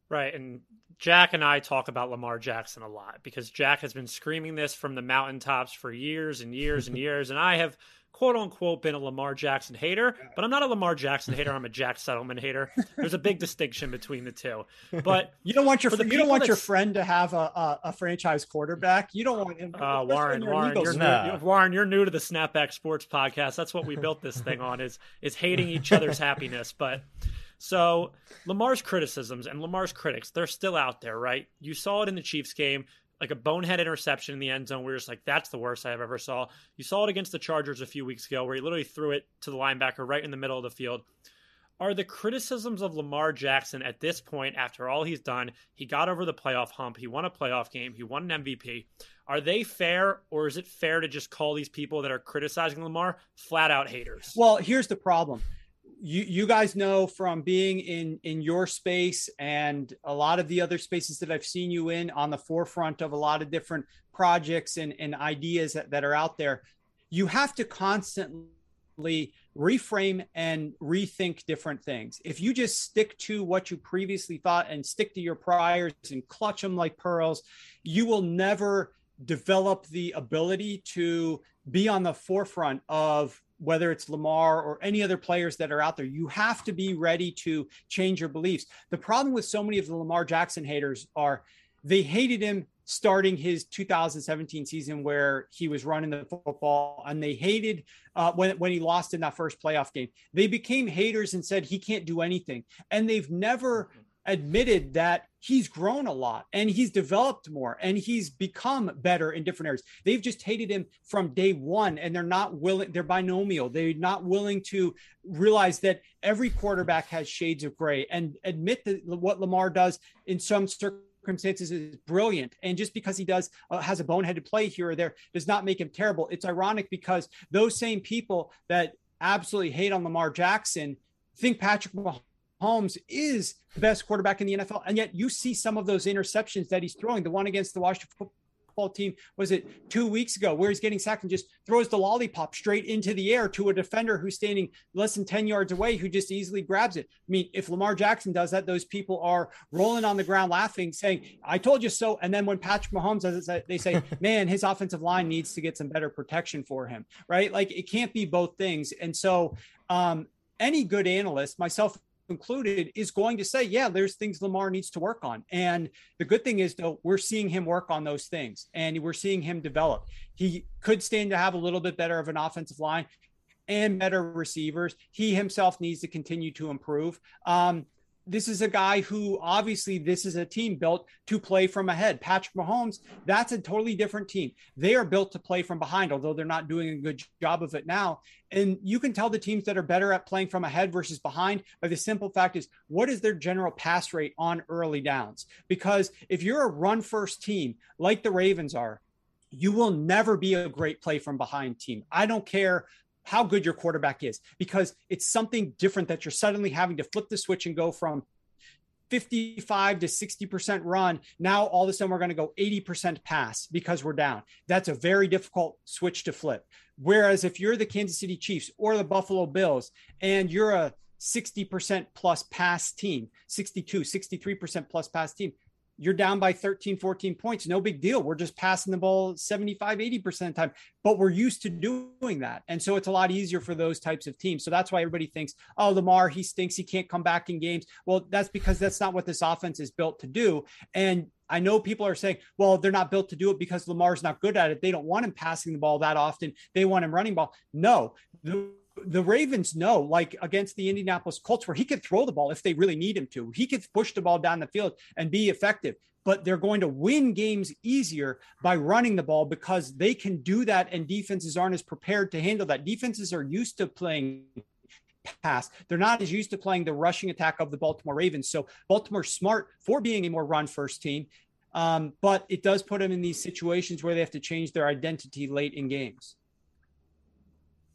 Right, and Jack and I talk about Lamar Jackson a lot because Jack has been screaming this from the mountaintops for years and years and [LAUGHS] years, and I have quote unquote been a Lamar Jackson hater, but I'm not a Lamar Jackson hater. I'm a Jack Settleman hater. There's a big [LAUGHS] distinction between the two. But [LAUGHS] you don't want your you don't want your friend to have a, a, a, franchise quarterback. You don't want him. Uh, Warren, Warren, you're new, Warren, you're new to the Snapback Sports Podcast. That's what we built this thing on is is hating each other's happiness. But so Lamar's criticisms and Lamar's critics, they're still out there, right? You saw it in the Chiefs game like a bonehead interception in the end zone. We are just like, that's the worst I've ever saw. You saw it against the Chargers a few weeks ago, where he literally threw it to the linebacker right in the middle of the field. Are the criticisms of Lamar Jackson at this point, after all he's done, he got over the playoff hump, he won a playoff game, he won an MVP. Are they fair, or is it fair to just call these people that are criticizing Lamar flat out haters? Well, here's the problem you you guys know from being in in your space and a lot of the other spaces that I've seen you in on the forefront of a lot of different projects and, and ideas that, that are out there, you have to constantly reframe and rethink different things. If you just stick to what you previously thought and stick to your priors and clutch them like pearls, you will never develop the ability to be on the forefront of whether it's Lamar or any other players that are out there, you have to be ready to change your beliefs. The problem with so many of the Lamar Jackson haters are they hated him starting his 2017 season where he was running the football and they hated uh, when, when he lost in that first playoff game. They became haters and said he can't do anything. And they've never admitted that he's grown a lot and he's developed more and he's become better in different areas. They've just hated him from day one and they're not willing, they're binomial. They're not willing to realize that every quarterback has shades of gray and admit that what Lamar does in some circumstances is brilliant and just because he does uh, has a boneheaded play here or there does not make him terrible it's ironic because those same people that absolutely hate on lamar jackson think patrick Mahomes Holmes is the best quarterback in the NFL, and yet you see some of those interceptions that he's throwing. The one against the Washington football team was it two weeks ago, where he's getting sacked and just throws the lollipop straight into the air to a defender who's standing less than ten yards away, who just easily grabs it. I mean, if Lamar Jackson does that, those people are rolling on the ground laughing, saying, "I told you so." And then when Patrick Mahomes does it, they say, [LAUGHS] "Man, his offensive line needs to get some better protection for him." Right? Like it can't be both things, and so. Um, any good analyst, myself included, is going to say, yeah, there's things Lamar needs to work on. And the good thing is, though, we're seeing him work on those things and we're seeing him develop. He could stand to have a little bit better of an offensive line and better receivers. He himself needs to continue to improve. Um, this is a guy who obviously this is a team built to play from ahead. Patrick Mahomes, that's a totally different team. They are built to play from behind, although they're not doing a good job of it now. And you can tell the teams that are better at playing from ahead versus behind by the simple fact is what is their general pass rate on early downs? Because if you're a run first team like the Ravens are, you will never be a great play from behind team. I don't care how good your quarterback is because it's something different that you're suddenly having to flip the switch and go from 55 to 60% run. Now all of a sudden we're going to go 80% pass because we're down. That's a very difficult switch to flip. Whereas if you're the Kansas City Chiefs or the Buffalo Bills and you're a 60% plus pass team, 62, 63% plus pass team, you're down by 13, 14 points. No big deal. We're just passing the ball 75, 80% of the time, but we're used to doing that. And so it's a lot easier for those types of teams. So that's why everybody thinks, oh, Lamar, he stinks. He can't come back in games. Well, that's because that's not what this offense is built to do. And I know people are saying, well, they're not built to do it because Lamar's not good at it. They don't want him passing the ball that often. They want him running ball. No, the the Ravens know, like against the Indianapolis Colts, where he could throw the ball if they really need him to. He could push the ball down the field and be effective. But they're going to win games easier by running the ball because they can do that, and defenses aren't as prepared to handle that. Defenses are used to playing pass. They're not as used to playing the rushing attack of the Baltimore Ravens. So Baltimore's smart for being a more run first team. Um, but it does put them in these situations where they have to change their identity late in games.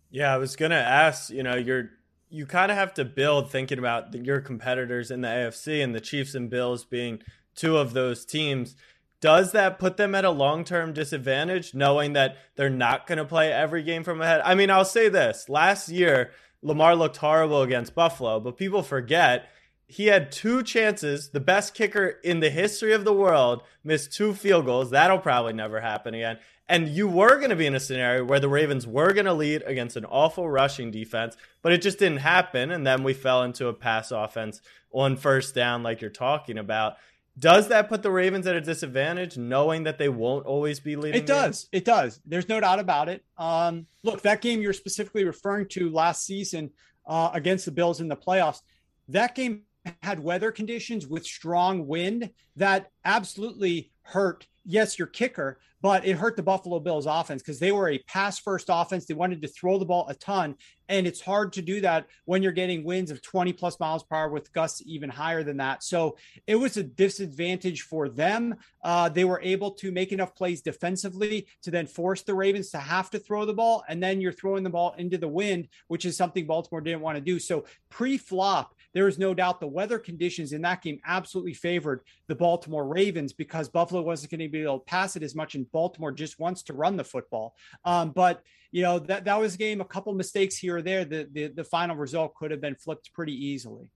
Yeah, I was gonna ask. You know, you're you kind of have to build thinking about the, your competitors in the AFC and the Chiefs and Bills being two of those teams. Does that put them at a long term disadvantage, knowing that they're not going to play every game from ahead? I mean, I'll say this: last year, Lamar looked horrible against Buffalo, but people forget he had two chances. The best kicker in the history of the world missed two field goals. That'll probably never happen again. And you were going to be in a scenario where the Ravens were going to lead against an awful rushing defense, but it just didn't happen. And then we fell into a pass offense on first down, like you're talking about. Does that put the Ravens at a disadvantage, knowing that they won't always be leading? It does. It does. There's no doubt about it. Um, look, that game you're specifically referring to last season uh, against the Bills in the playoffs, that game had weather conditions with strong wind that absolutely hurt yes, your kicker, but it hurt the Buffalo Bills offense because they were a pass first offense. They wanted to throw the ball a ton. And it's hard to do that when you're getting winds of 20 plus miles per hour with gusts even higher than that. So it was a disadvantage for them. Uh, they were able to make enough plays defensively to then force the Ravens to have to throw the ball. And then you're throwing the ball into the wind, which is something Baltimore didn't want to do. So pre flop, there is no doubt the weather conditions in that game absolutely favored the Baltimore Ravens because Buffalo wasn't going to be able to pass it as much, and Baltimore just wants to run the football. Um, but you know that that was a game. A couple mistakes here or there. The, the the final result could have been flipped pretty easily.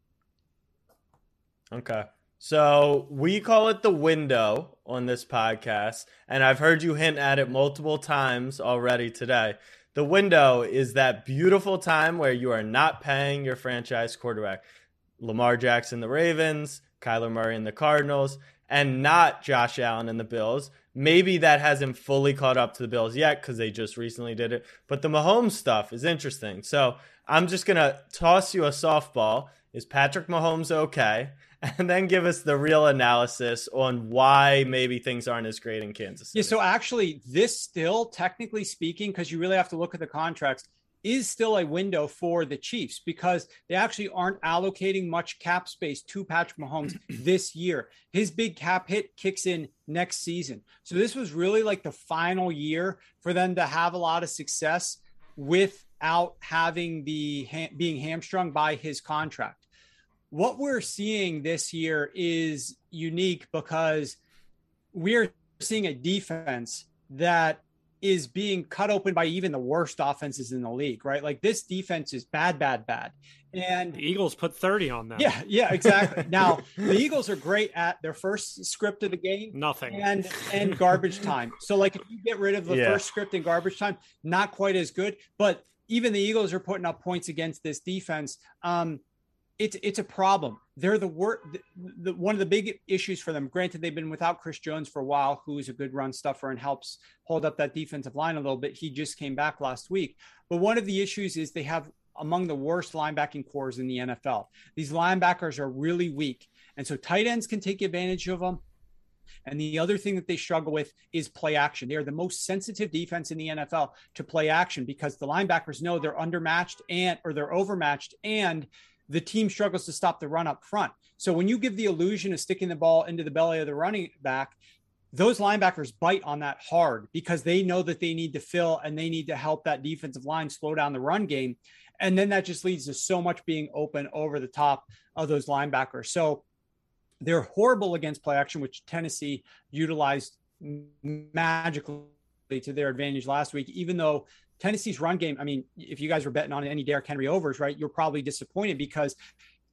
Okay. So we call it the window on this podcast, and I've heard you hint at it multiple times already today. The window is that beautiful time where you are not paying your franchise quarterback. Lamar Jackson, the Ravens, Kyler Murray and the Cardinals, and not Josh Allen and the Bills, Maybe that hasn't fully caught up to the Bills yet because they just recently did it. But the Mahomes stuff is interesting. So I'm just going to toss you a softball. Is Patrick Mahomes okay? [LAUGHS] And then give us the real analysis on why maybe things aren't as great in Kansas City. Yeah, so actually, this still, technically speaking, because you really have to look at the contracts, is still a window for the Chiefs because they actually aren't allocating much cap space to Patrick Mahomes [CLEARS THROAT] this year. His big cap hit kicks in next season. So this was really like the final year for them to have a lot of success without having the being hamstrung by his contract. What we're seeing this year is unique because we're seeing a defense that is being cut open by even the worst offenses in the league, right? Like this defense is bad, bad, bad. And the Eagles put 30 on them. Yeah, yeah, exactly. now [LAUGHS] the Eagles are great at their first script of the game. Nothing. And and garbage [LAUGHS] time. So like if you get rid of the yeah. first script and garbage time, not quite as good. But even the Eagles are putting up points against this defense. Um, it's it's a problem. They're the worst. The, the, one of the big issues for them. Granted, they've been without Chris Jones for a while, who is a good run stuffer and helps hold up that defensive line a little bit. He just came back last week. But one of the issues is they have among the worst linebacking cores in the NFL. These linebackers are really weak, and so tight ends can take advantage of them. And the other thing that they struggle with is play action. They are the most sensitive defense in the NFL to play action because the linebackers know they're undermatched and or they're overmatched and the team struggles to stop the run up front. So when you give the illusion of sticking the ball into the belly of the running back, those linebackers bite on that hard because they know that they need to fill and they need to help that defensive line slow down the run game. And then that just leads to so much being open over the top of those linebackers. So they're horrible against play action, which Tennessee utilized magically to their advantage last week, even though Tennessee's run game, I mean, if you guys were betting on any Derrick Henry overs, right, you're probably disappointed because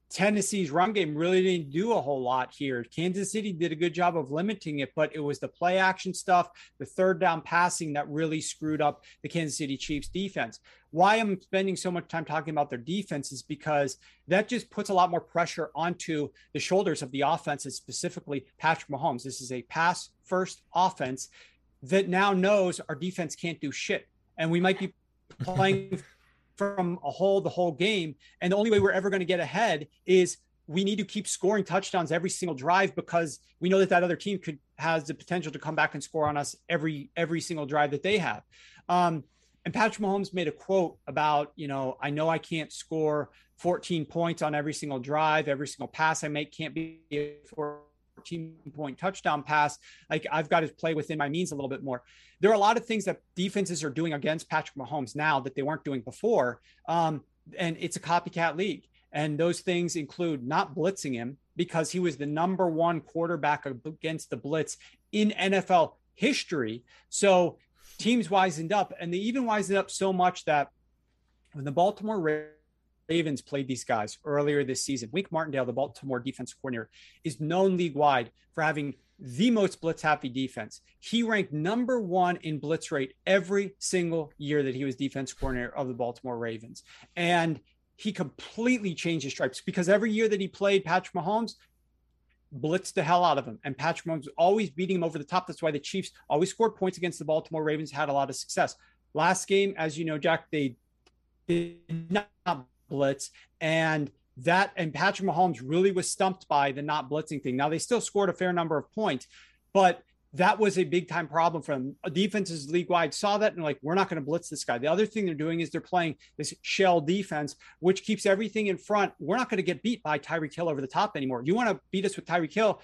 Tennessee's run game really didn't do a whole lot here. Kansas City did a good job of limiting it, but it was the play action stuff, the third down passing that really screwed up the Kansas City Chiefs defense. Why I'm spending so much time talking about their defense is because that just puts a lot more pressure onto the shoulders of the offense, and specifically Patrick Mahomes. This is a pass first offense that now knows our defense can't do shit and we might be playing from a hole the whole game. And the only way we're ever going to get ahead is we need to keep scoring touchdowns every single drive because we know that that other team could has the potential to come back and score on us every every single drive that they have. Um, and Patrick Mahomes made a quote about, you know, I know I can't score 14 points on every single drive, every single pass I make can't be for 14 point touchdown pass. Like I've got to play within my means a little bit more. There are a lot of things that defenses are doing against Patrick Mahomes now that they weren't doing before. Um, and it's a copycat league. And those things include not blitzing him because he was the number one quarterback against the blitz in NFL history. So teams wisened up and they even wisened up so much that when the Baltimore Ravens played these guys earlier this season. Wink Martindale, the Baltimore defense coordinator, is known league wide for having the most blitz happy defense. He ranked number one in blitz rate every single year that he was defense coordinator of the Baltimore Ravens. And he completely changed his stripes because every year that he played Patrick Mahomes, blitzed the hell out of him. And Patrick Mahomes was always beating him over the top. That's why the Chiefs always scored points against the Baltimore Ravens, had a lot of success. Last game, as you know, Jack, they did not blitz. And that and Patrick Mahomes really was stumped by the not blitzing thing. Now they still scored a fair number of points, but that was a big time problem for them. Defenses league wide saw that and like, we're not going to blitz this guy. The other thing they're doing is they're playing this shell defense, which keeps everything in front. We're not going to get beat by Tyreek Hill over the top anymore. You want to beat us with Tyreek Hill,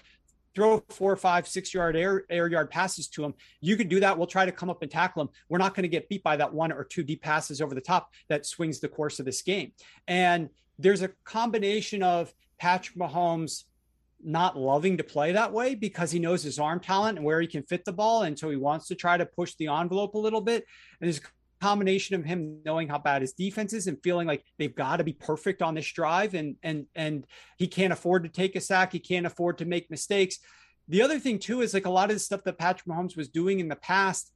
throw four, five, six yard air, air yard passes to him. You can do that. We'll try to come up and tackle him. We're not going to get beat by that one or two deep passes over the top that swings the course of this game. And there's a combination of Patrick Mahomes not loving to play that way because he knows his arm talent and where he can fit the ball. And so he wants to try to push the envelope a little bit. And there's combination of him knowing how bad his defense is and feeling like they've got to be perfect on this drive and and and he can't afford to take a sack he can't afford to make mistakes the other thing too is like a lot of the stuff that Patrick Mahomes was doing in the past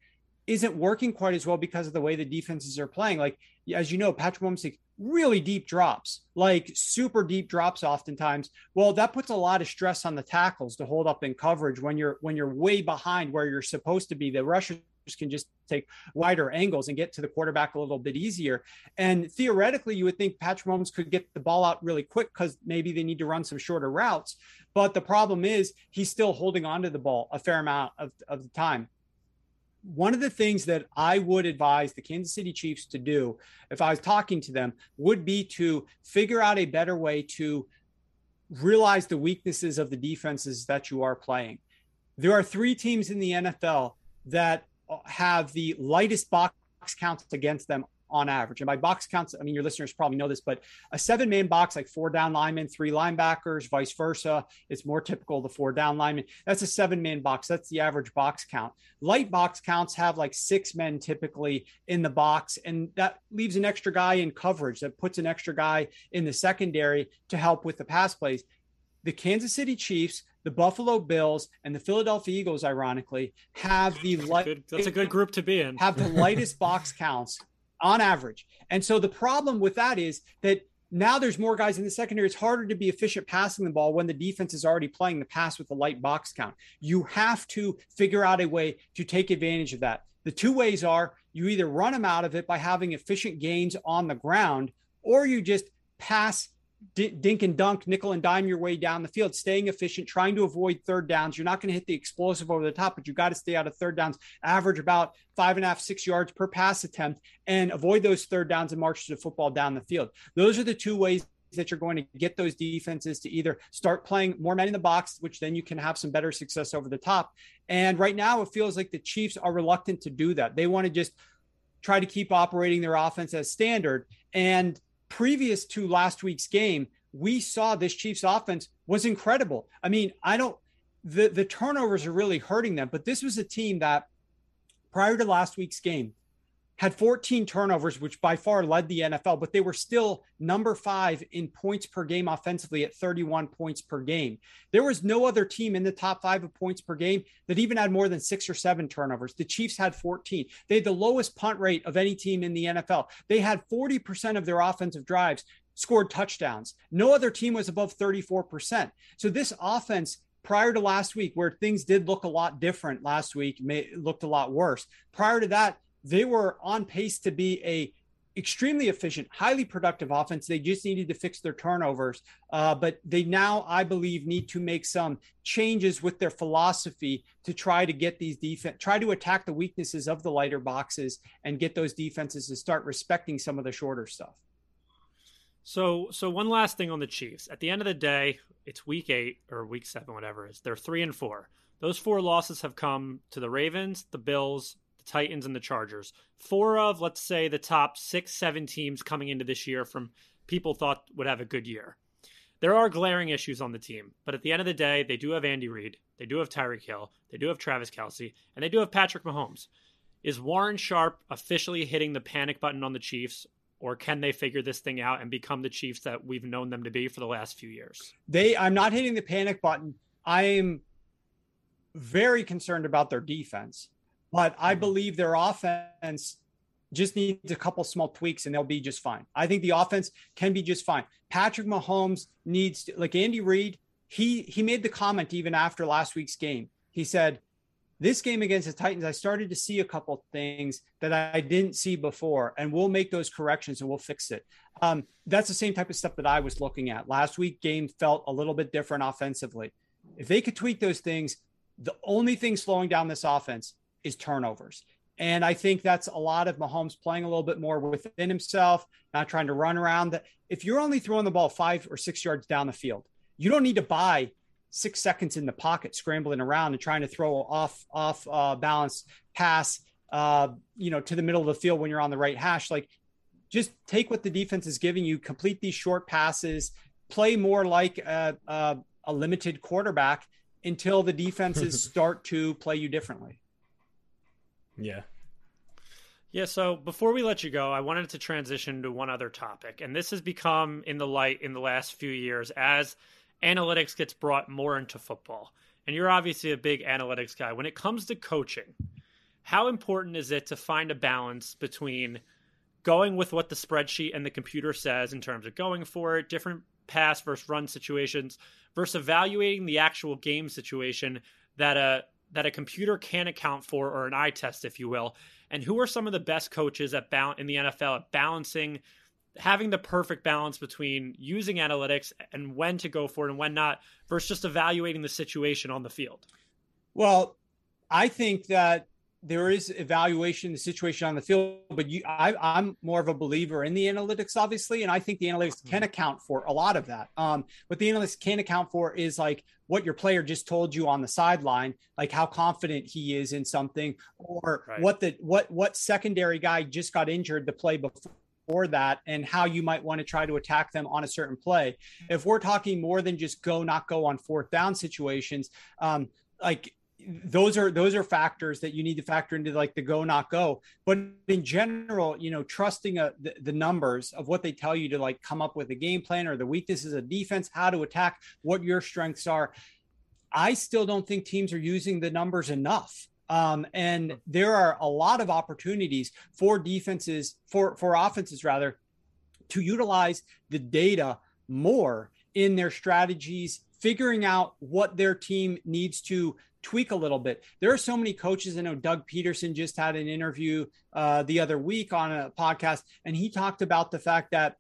isn't working quite as well because of the way the defenses are playing. Like, as you know, Patrick Mahomes takes really deep drops, like super deep drops oftentimes. Well, that puts a lot of stress on the tackles to hold up in coverage when you're when you're way behind where you're supposed to be. The rushers can just take wider angles and get to the quarterback a little bit easier. And theoretically, you would think Patrick Mahomes could get the ball out really quick because maybe they need to run some shorter routes. But the problem is he's still holding onto the ball a fair amount of, of the time one of the things that I would advise the Kansas City Chiefs to do if I was talking to them would be to figure out a better way to realize the weaknesses of the defenses that you are playing. There are three teams in the NFL that have the lightest box counts against them on average. And by box counts, I mean, your listeners probably know this, but a seven man box, like four down linemen, three linebackers, vice versa, it's more typical the four down linemen. That's a seven man box. That's the average box count. Light box counts have like six men typically in the box, and that leaves an extra guy in coverage that puts an extra guy in the secondary to help with the pass plays. The Kansas City Chiefs the Buffalo Bills and the Philadelphia Eagles, ironically, have the light. That's a good group to be in. Have the [LAUGHS] lightest box counts on average. And so the problem with that is that now there's more guys in the secondary. It's harder to be efficient passing the ball when the defense is already playing the pass with a light box count. You have to figure out a way to take advantage of that. The two ways are you either run them out of it by having efficient gains on the ground, or you just pass dink and dunk, nickel and dime your way down the field, staying efficient, trying to avoid third downs. You're not going to hit the explosive over the top, but you got to stay out of third downs, average about five and a half, six yards per pass attempt, and avoid those third downs and march to the football down the field. Those are the two ways that you're going to get those defenses to either start playing more men in the box, which then you can have some better success over the top. And right now, it feels like the Chiefs are reluctant to do that. They want to just try to keep operating their offense as standard. And previous to last week's game, we saw this Chiefs offense was incredible. I mean, I don't the the turnovers are really hurting them, but this was a team that prior to last week's game had 14 turnovers, which by far led the NFL, but they were still number five in points per game offensively at 31 points per game. There was no other team in the top five of points per game that even had more than six or seven turnovers. The Chiefs had 14. They had the lowest punt rate of any team in the NFL. They had 40% of their offensive drives scored touchdowns. No other team was above 34%. So this offense prior to last week where things did look a lot different last week may looked a lot worse prior to that they were on pace to be a extremely efficient, highly productive offense. They just needed to fix their turnovers. Uh, but they now, I believe, need to make some changes with their philosophy to try to get these defense, try to attack the weaknesses of the lighter boxes and get those defenses to start respecting some of the shorter stuff. So, so one last thing on the Chiefs. At the end of the day, it's week eight or week seven, whatever it is. They're three and four. Those four losses have come to the Ravens, the Bills, Titans, and the Chargers. Four of, let's say, the top six, seven teams coming into this year from people thought would have a good year. There are glaring issues on the team, but at the end of the day, they do have Andy Reid, they do have Tyreek Hill, they do have Travis Kelce, and they do have Patrick Mahomes. Is Warren Sharp officially hitting the panic button on the Chiefs, or can they figure this thing out and become the Chiefs that we've known them to be for the last few years? They, I'm not hitting the panic button. I am very concerned about their defense. But I mm-hmm. believe their offense just needs a couple small tweaks and they'll be just fine. I think the offense can be just fine. Patrick Mahomes needs to, like Andy Reid, he he made the comment even after last week's game. He said, "This game against the Titans, I started to see a couple things that I didn't see before, and we'll make those corrections and we'll fix it." Um, that's the same type of stuff that I was looking at. Last week game felt a little bit different offensively. If they could tweak those things, the only thing slowing down this offense is turnovers. And I think that's a lot of Mahomes playing a little bit more within himself, not trying to run around. If you're only throwing the ball five or six yards down the field, you don't need to buy six seconds in the pocket, scrambling around and trying to throw off off uh, balance pass, uh, you know, to the middle of the field when you're on the right hash. Like, just take what the defense is giving you, complete these short passes, play more like a, a, a limited quarterback until the defenses [LAUGHS] start to play you differently. Yeah. Yeah, so before we let you go, I wanted to transition to one other topic. And this has become in the light in the last few years as analytics gets brought more into football. And you're obviously a big analytics guy. When it comes to coaching, how important is it to find a balance between going with what the spreadsheet and the computer says in terms of going for it, different pass versus run situations, versus evaluating the actual game situation that a that a computer can account for or an eye test, if you will. And who are some of the best coaches at in the NFL at balancing having the perfect balance between using analytics and when to go for it and when not versus just evaluating the situation on the field? Well, I think that there is evaluation the situation on the field, but you, I, am more of a believer in the analytics, obviously, and I think the analytics can mm-hmm. account for a lot of that. Um, what the analytics can account for is like what your player just told you on the sideline, like how confident he is in something, or right. what the what what secondary guy just got injured the play before for that and how you might want to try to attack them on a certain play. If we're talking more than just go, not go on fourth down situations, um, like those are those are factors that you need to factor into like the go not go. But in general you know trusting a, the, the, numbers of what they tell you to like come up with a game plan or the weaknesses of defense how to attack what your strengths are. I still don't think teams are using the numbers enough. Um, and there are a lot of opportunities for defenses, for for offenses rather, to utilize the data more in their strategies, figuring out what their team needs to tweak a little bit. There are so many coaches. I know Doug Pederson just had an interview uh, the other week on a podcast, and he talked about the fact that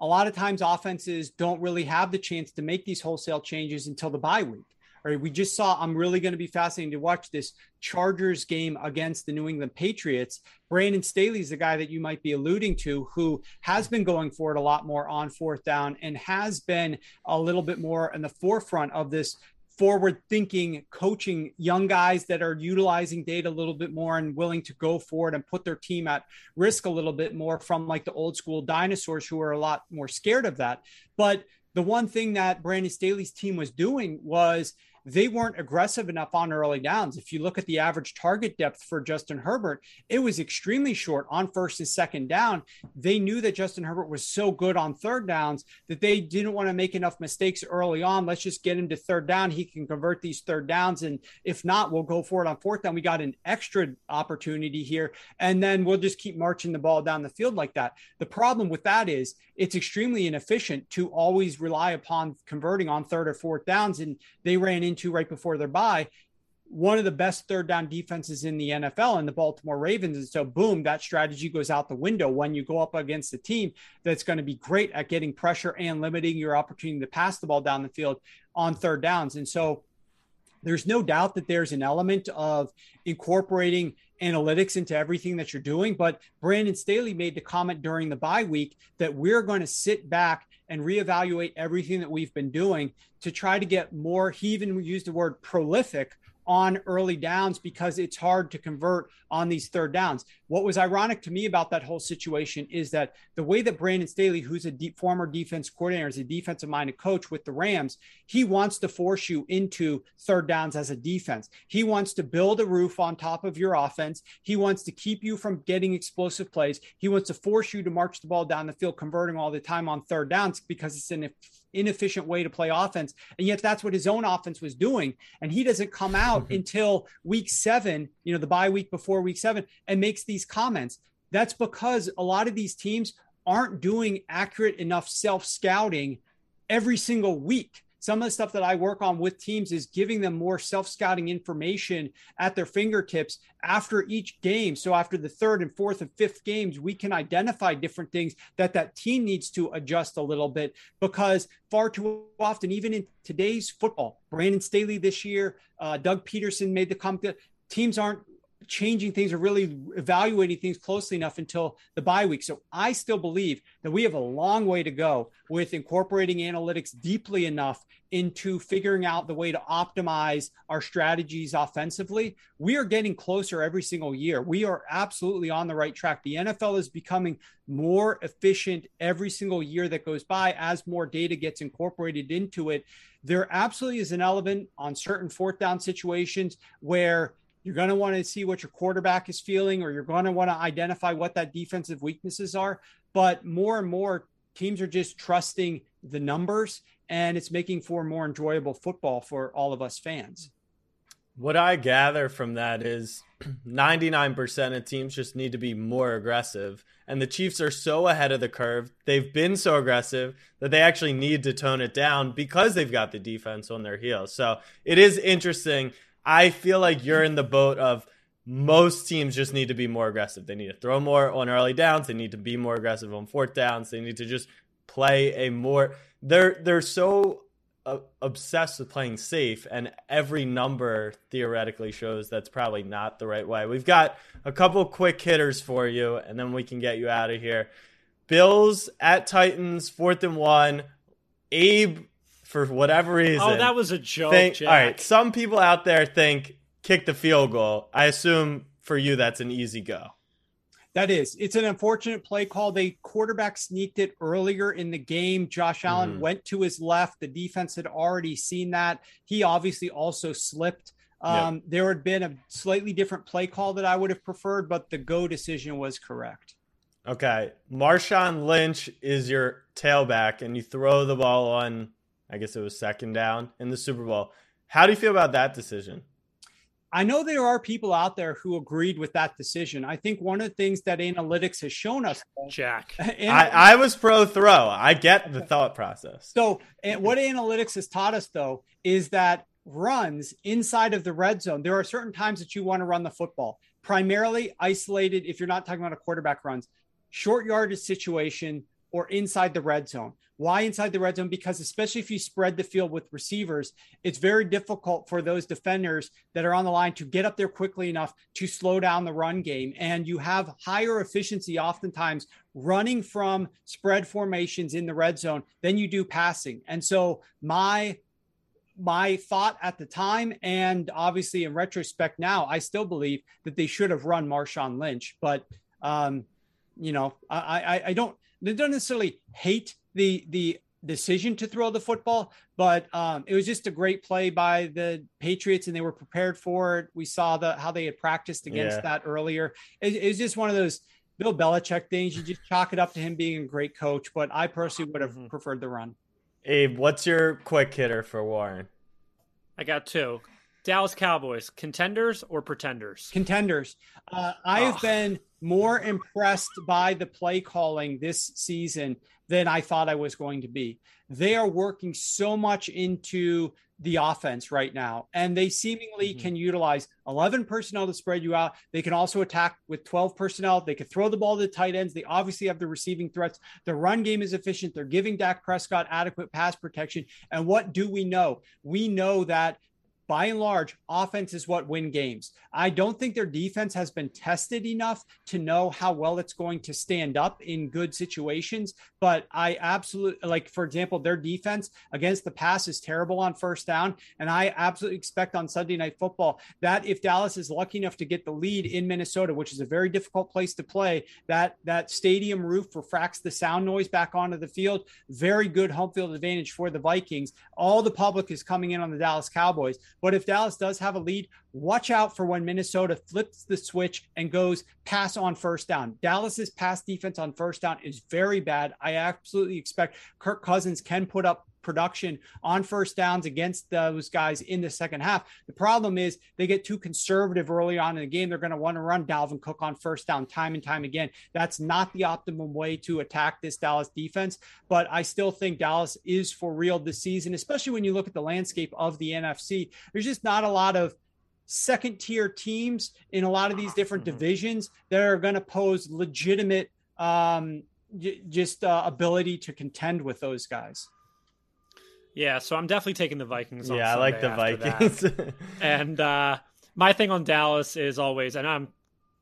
a lot of times offenses don't really have the chance to make these wholesale changes until the bye week. We just saw. I'm really going to be fascinated to watch this Chargers game against the New England Patriots. Brandon Staley is the guy that you might be alluding to, who has been going for it a lot more on fourth down and has been a little bit more in the forefront of this forward thinking coaching young guys that are utilizing data a little bit more and willing to go for it and put their team at risk a little bit more from like the old school dinosaurs who are a lot more scared of that but the one thing that Brandon Staley's team was doing was they weren't aggressive enough on early downs. If you look at the average target depth for Justin Herbert, it was extremely short on first and second down. They knew that Justin Herbert was so good on third downs that they didn't want to make enough mistakes early on. Let's just get him to third down. He can convert these third downs. And if not, we'll go for it on fourth down. We got an extra opportunity here. And then we'll just keep marching the ball down the field like that. The problem with that is it's extremely inefficient to always rely upon converting on third or fourth downs. And they ran into right before their bye one of the best third down defenses in the NFL and the Baltimore Ravens. And so, boom, that strategy goes out the window when you go up against a team that's going to be great at getting pressure and limiting your opportunity to pass the ball down the field on third downs. And so, there's no doubt that there's an element of incorporating analytics into everything that you're doing. But Brandon Staley made the comment during the bye week that we're going to sit back and reevaluate everything that we've been doing to try to get more. He even used the word prolific on early downs because it's hard to convert on these third downs. What was ironic to me about that whole situation is that the way that Brandon Staley, who's a deep, former defense coordinator, is a defensive minded coach with the Rams, he wants to force you into third downs as a defense. He wants to build a roof on top of your offense. He wants to keep you from getting explosive plays. He wants to force you to march the ball down the field, converting all the time on third downs because it's an inefficient way to play offense. And yet that's what his own offense was doing. And he doesn't come out mm-hmm. until week seven, you know, the bye week before week seven, and makes these comments. That's because a lot of these teams aren't doing accurate enough self scouting every single week some of the stuff that I work on with teams is giving them more self scouting information at their fingertips after each game. So after the third and fourth and fifth games, we can identify different things that that team needs to adjust a little bit because far too often, even in today's football, Brandon Staley this year, uh, Doug Pederson made the comment teams aren't changing things or really evaluating things closely enough until the bye week. So I still believe that we have a long way to go with incorporating analytics deeply enough into figuring out the way to optimize our strategies offensively. We are getting closer every single year. We are absolutely on the right track. The NFL is becoming more efficient every single year that goes by as more data gets incorporated into it. There absolutely is an element on certain fourth down situations where you're going to want to see what your quarterback is feeling, or you're going to want to identify what that defensive weaknesses are. But more and more teams are just trusting the numbers, and it's making for more enjoyable football for all of us fans. What I gather from that is 99% of teams just need to be more aggressive. And the Chiefs are so ahead of the curve. They've been so aggressive that they actually need to tone it down because they've got the defense on their heels. So it is interesting. I feel like you're in the boat of most teams just need to be more aggressive. They need to throw more on early downs. They need to be more aggressive on fourth downs. They need to just play a more. They're they're so uh, obsessed with playing safe, and every number theoretically shows that's probably not the right way. We've got a couple quick hitters for you, and then we can get you out of here. Bills at Titans, fourth and one. Abe, for whatever reason. Oh, that was a joke. Think, Jack. all right, some people out there think kick the field goal. I assume for you that's an easy go. That is. It's an unfortunate play call. They quarterback sneaked it earlier in the game. Josh Allen Mhm. went to his left. The defense had already seen that. He obviously also slipped. Um, There had been a slightly different play call that I would have preferred, but the go decision was correct. Okay. Marshawn Lynch is your tailback, and you throw the ball on, I guess it was second down in the Super Bowl. How do you feel about that decision? I know there are people out there who agreed with that decision. I think one of the things that analytics has shown us, Jack. [LAUGHS] I, I was pro throw. I get the thought process. So, and what analytics has taught us, though, is that runs inside of the red zone, there are certain times that you want to run the football, primarily isolated, if you're not talking about a quarterback runs, short yardage situation or inside the red zone. Why inside the red zone? Because especially if you spread the field with receivers, it's very difficult for those defenders that are on the line to get up there quickly enough to slow down the run game. And you have higher efficiency oftentimes running from spread formations in the red zone than you do passing. And so my my thought at the time, and obviously in retrospect now, I still believe that they should have run Marshawn Lynch. But um, you know, I, I I don't I don't necessarily hate the the decision to throw the football, but um, it was just a great play by the Patriots, and they were prepared for it. We saw the how they had practiced against Yeah. that earlier. It, it was just one of those Bill Belichick things. You just chalk it up to him being a great coach, but I personally would have preferred the run. Abe, what's your quick hitter for Warren? I got two. Dallas Cowboys, contenders or pretenders? contenders. Uh, I have Ugh. been more impressed by the play calling this season than I thought I was going to be. They are working so much into the offense right now, and they seemingly Mhm. can utilize 11 personnel to spread you out. They can also attack with 12 personnel. They can throw the ball to the tight ends. They obviously have the receiving threats. The run game is efficient. They're giving Dak Prescott adequate pass protection. And what do we know? We know that by and large, offense is what win games. I don't think their defense has been tested enough to know how well it's going to stand up in good situations. But I absolutely like, for example, their defense against the pass is terrible on first down. And I absolutely expect on Sunday night football that if Dallas is lucky enough to get the lead in Minnesota, which is a very difficult place to play, that that stadium roof refracts the sound noise back onto the field. Very good home field advantage for the Vikings. All the public is coming in on the Dallas Cowboys. But if Dallas does have a lead, watch out for when Minnesota flips the switch and goes pass on first down. Dallas's pass defense on first down is very bad. I absolutely expect Kirk Cousins can put up production on first downs against those guys in the second half. The problem is they get too conservative early on in the game. They're going to want to run Dalvin Cook on first down time and time again. That's not the optimum way to attack this Dallas defense, but I still think Dallas is for real this season, especially when you look at the landscape of the NFC. There's just not a lot of second tier teams in a lot of these different divisions that are going to pose legitimate um just uh, ability to contend with those guys. Yeah, so I'm definitely taking the Vikings. On Yeah, I like the Sunday after that. Vikings. [LAUGHS] And uh, my thing on Dallas is always, and I'm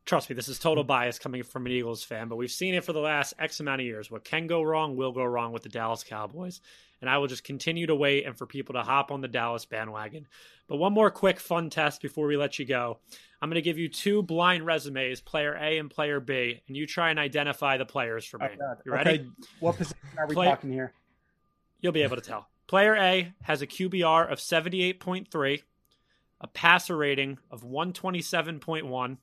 trust me, this is total bias coming from an Eagles fan, but we've seen it for the last X amount of years. What can go wrong will go wrong with the Dallas Cowboys. And I will just continue to wait and for people to hop on the Dallas bandwagon. But one more quick fun test before we let you go. I'm going to give you two blind resumes, player A and player B, and you try and identify the players for me. You ready? Okay, what position are we Play- talking here? You'll be able to tell. Player A has a QBR of 78.3, a passer rating of 127.1,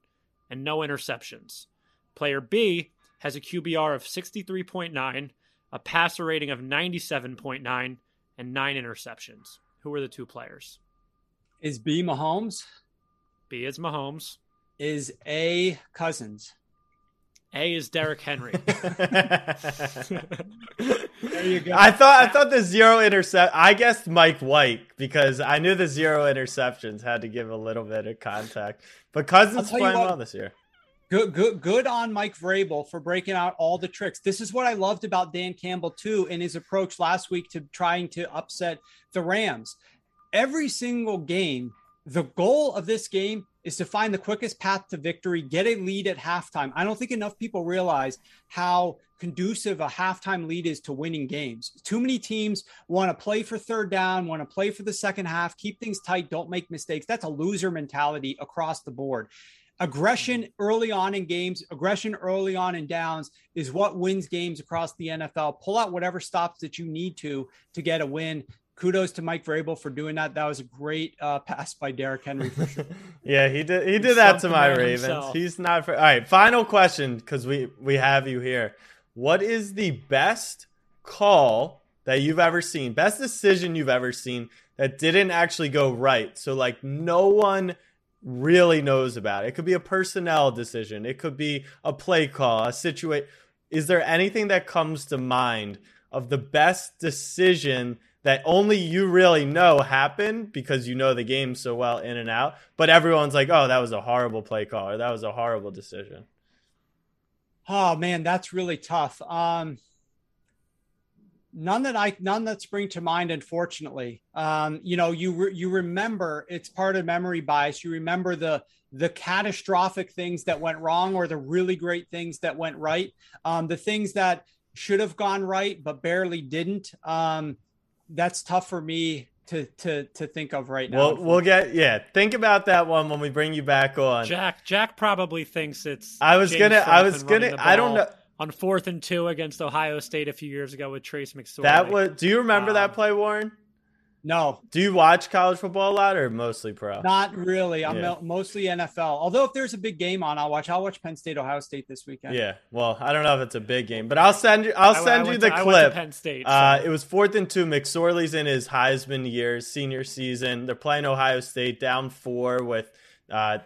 and no interceptions. Player B has a QBR of 63.9, a passer rating of 97.9, and nine interceptions. Who are the two players? Is B Mahomes? B is Mahomes. is A. Cousins. A is Derrick Henry. [LAUGHS] [LAUGHS] There you go. I thought I thought the zero intercept. I guessed Mike White because I knew the zero interceptions had to give a little bit of contact. But Cousins playing what- well this year. Good, good, good on Mike Vrabel for breaking out all the tricks. This is what I loved about Dan Campbell too in his approach last week to trying to upset the Rams. Every single game, the goal of this game is to find the quickest path to victory, get a lead at halftime. I don't think enough people realize how conducive a halftime lead is to winning games. Too many teams want to play for third down, want to play for the second half, keep things tight, don't make mistakes. That's a loser mentality across the board aggression early on in games, aggression early on in downs is what wins games across the NFL. Pull out whatever stops that you need to to get a win. Kudos to Mike Vrabel for doing that. That was a great uh, pass by Derrick Henry for sure. [LAUGHS] Yeah, he did. He did that to my man Ravens. himself. He's not. For, all right, final question because we we have you here. What is the best call that you've ever seen? Best decision you've ever seen that didn't actually go right? So like no one really knows about it. It could be a personnel decision. It could be a play call, a situation. Is there anything that comes to mind of the best decision that only you really know happened because you know the game so well in and out, but everyone's like, "Oh, that was a horrible play call or that was a horrible decision." Oh man, that's really tough. Um, none that I none that spring to mind, unfortunately. Um, you know, you re- you remember it's part of memory bias. You remember the the catastrophic things that went wrong or the really great things that went right. Um, the things that should have gone right but barely didn't. Um, that's tough for me to to to think of right now. We'll we'll get yeah. Think about that one when we bring you back on. Jack Jack probably thinks it's. I was James gonna- I was gonna- I don't know- on fourth and two against Ohio State a few years ago with Trace McSorley. that was. Do you remember Um, that play, Warren? No, Do you watch college football a lot or mostly pro? not really. I'm Yeah. mostly NFL. Although if there's a big game on, I'll watch. I'll watch Penn State Ohio State this weekend. Yeah. Well, I don't know if it's a big game, but I'll send you. I'll I- I send you the to- I clip. Penn State, Uh, it was fourth and two. McSorley's in his Heisman years, senior season. They're playing Ohio State down four with uh,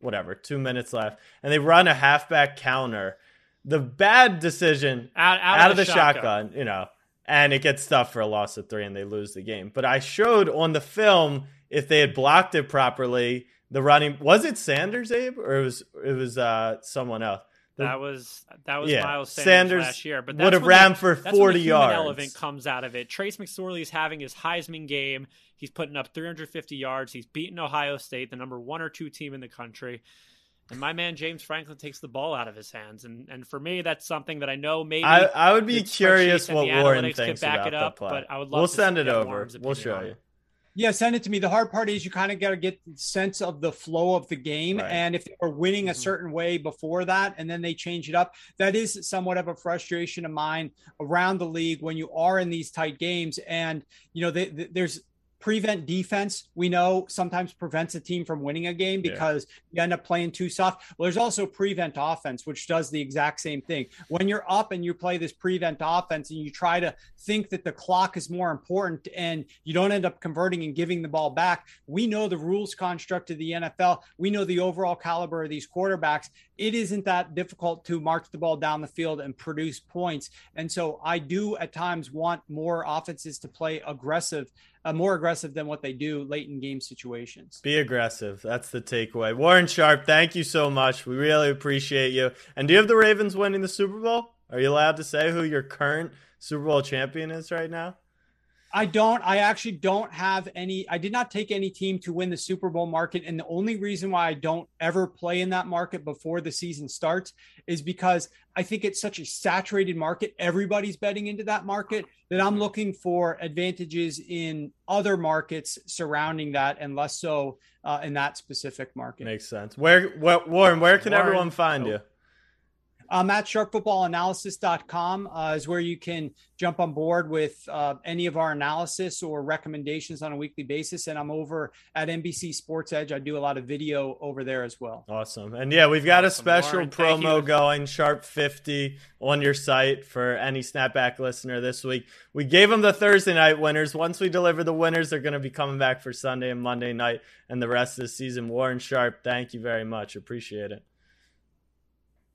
whatever two minutes left, and they run a halfback counter. The bad decision Out- out of the, the shotgun. shotgun. you know, and it gets stuffed for a loss of three, and they lose the game. But I showed on the film if they had blocked it properly. The running was it Sanders, Abe, or it was it was uh, someone else. The- That was that was Yeah, Miles Sanders, Sanders last year, but would have ran the- for that's when the 40 human yards. Element comes out of it. Trace McSorley is having his Heisman game. He's putting up 350 yards. He's beaten Ohio State, the number one or two team in the country. And my man James Franklin takes the ball out of his hands, and and for me, that's something that I know maybe I, I would be curious what Warren analytics thinks back about it up, that play. but I would love we'll to send it over. We'll show you. Yeah, send it to me. The hard part is you kind of got to get sense of the flow of the game. Right. And if they were winning Mm-hmm. a certain way before that and then they change it up, that is somewhat of a frustration of mine around the league when you are in these tight games. And, you know, they, they- there's prevent defense, we know sometimes prevents a team from winning a game Yeah. because you end up playing too soft. Well, there's also prevent offense, which does the exact same thing. When you're up and you play this prevent offense and you try to think that the clock is more important and you don't end up converting and giving the ball back, we know the rules construct of the NFL. We know the overall caliber of these quarterbacks. It isn't that difficult to march the ball down the field and produce points. And so I do at times want more offenses to play aggressive, uh, more aggressive than what they do late in game situations. Be aggressive. That's the takeaway. Warren Sharp, thank you so much. We really appreciate you. And do you have the Ravens winning the Super Bowl? Are you allowed to say who your current Super Bowl champion is right now? I don't. I actually don't have any. I did not take any team to win the Super Bowl market. And the only reason why I don't ever play in that market before the season starts is because I think it's such a saturated market. Everybody's betting into that market that I'm looking for advantages in other markets surrounding that and less so uh, in that specific market. Makes sense. Where, what, Warren, where can Warren. everyone find Oh. you? Um, at sharpfootballanalysis.com uh, is where you can jump on board with uh, any of our analysis or recommendations on a weekly basis. And I'm over at NBC Sports Edge. I do a lot of video over there as well. Awesome. And yeah, we've got Awesome, a special Warren. Promo going, Sharp 50 on your site for any snapback listener this week. We gave them the Thursday night winners. Once we deliver the winners, they're going to be coming back for Sunday and Monday night and the rest of the season. Warren Sharp, thank you very much. Appreciate it.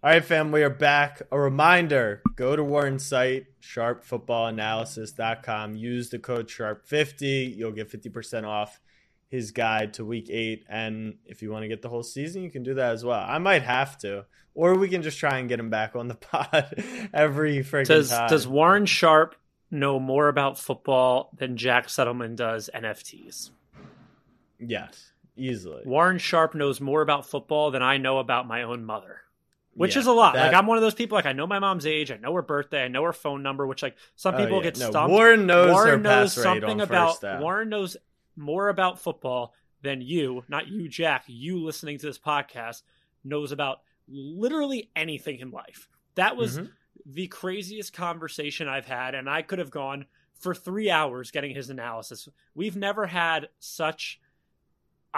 All right, fam, we are back. A reminder go to Warren's site, sharpfootballanalysis.com. Use the code SHARP50. You'll get 50% off his guide to week eight. And if you want to get the whole season, you can do that as well. I might have to. Or we can just try and get him back on the [LAUGHS] pod every freaking Does time. does Warren Sharp know more about football than Jack Settleman does NFTs? yes, easily. Warren Sharp knows more about football than I know about my own mother. Which Yeah, is a lot. that- Like I'm one of those people. Like I know my mom's age, I know her birthday, I know her phone number. Which like some Oh, people yeah. get No, stumped. Warren knows Warren knows something about. Warren knows more about football than you, not you, Jack. You listening to this podcast knows about literally anything in life. That was Mhm. the craziest conversation I've had, and I could have gone for three hours getting his analysis. We've never had such,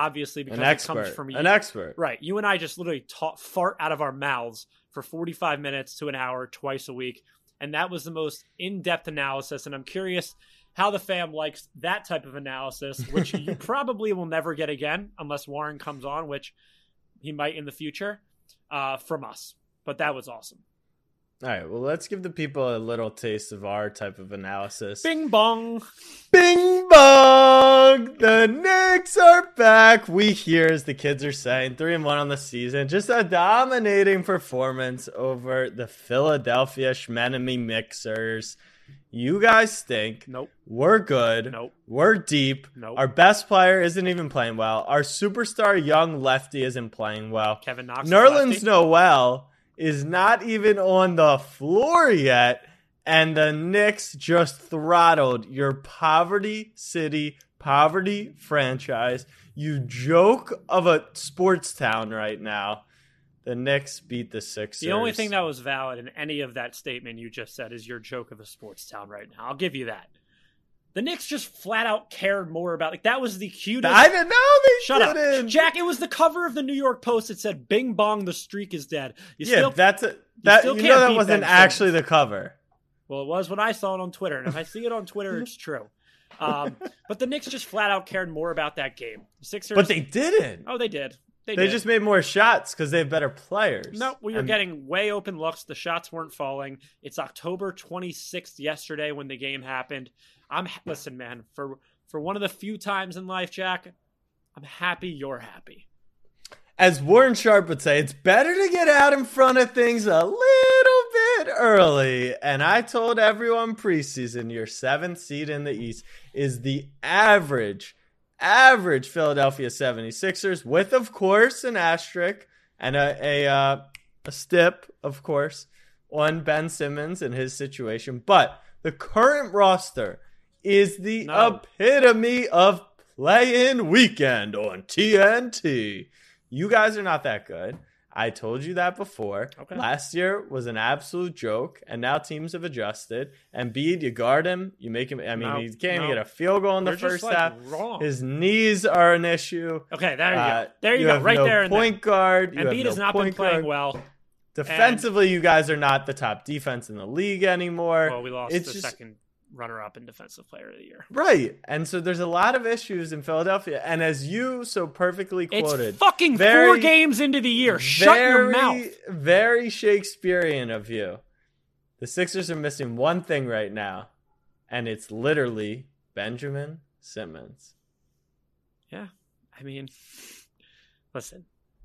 obviously, because An it expert. comes from you. An expert. Right. You and I just literally talk, fart out of our mouths for 45 minutes to an hour twice a week. And that was the most in depth analysis. And I'm curious how the fam likes that type of analysis, which you [LAUGHS] probably will never get again unless Warren comes on, which he might in the future uh, from us. But that was awesome. All right, well, let's give the people a little taste of our type of analysis. Bing bong. Bing bong! The Knicks are back. We hear, as the kids are saying, three and one on the season. Just a dominating performance over the Philadelphia Schmenemy Mixers. You guys stink. Nope. We're good. Nope. We're deep. Nope. Our best player isn't even playing well. Our superstar young lefty isn't playing well. Kevin Knox. Nerlens. Noel is not even on the floor yet, and the Knicks just throttled your poverty city, poverty franchise. You joke of a sports town right now. The Knicks beat the Sixers. The only thing that was valid in any of that statement you just said is your joke of a sports town right now. I'll give you that. The Knicks just flat out cared more about like that was the cutest. I didn't know they Shut didn't. up, Jack. It was the cover of the New York Post. It said "Bing bong, the streak is dead." You yeah, still, that's a, that. still You know that wasn't Ben actually Simmons. the cover. well, it was when I saw it on Twitter, and if I see it on Twitter, it's true. Um, but the Knicks just flat out cared more about that game. Sixers, But they didn't. oh, they did. They, They just made more shots because they have better players. No, we were And- getting way open looks. The shots weren't falling. It's October 26th yesterday when the game happened. I'm listen, man, for for one of the few times in life, Jack, I'm happy you're happy. as Warren Sharp would say, it's better to get out in front of things a little bit early. And I told everyone preseason your seventh seed in the East is the average, average Philadelphia 76ers, with, of course, an asterisk and a, a, uh, a stip, of course, on Ben Simmons and his situation. But the current roster is the No. epitome of play in weekend on TNT. You guys are not that good. I told you that before. Okay. Last year was an absolute joke, and now teams have adjusted. And Embiid, you guard him, you make him. I mean, No, he can't even no. get a field goal in the You're just, first like, half. wrong. His knees are an issue. Okay, there you Uh, go. There you, go. Right no there. Point there. guard. You Embiid have has not been playing guard. well. Defensively, you guys are not the top defense in the league anymore. Well, we lost It's the just- second runner-up in defensive player of the year. Right. And so there's a lot of issues in Philadelphia. And as you so perfectly quoted, It's fucking four games into the year. Shut your mouth. Very Shakespearean of you. The Sixers are missing one thing right now, and it's literally Benjamin Simmons. Yeah. I mean, listen,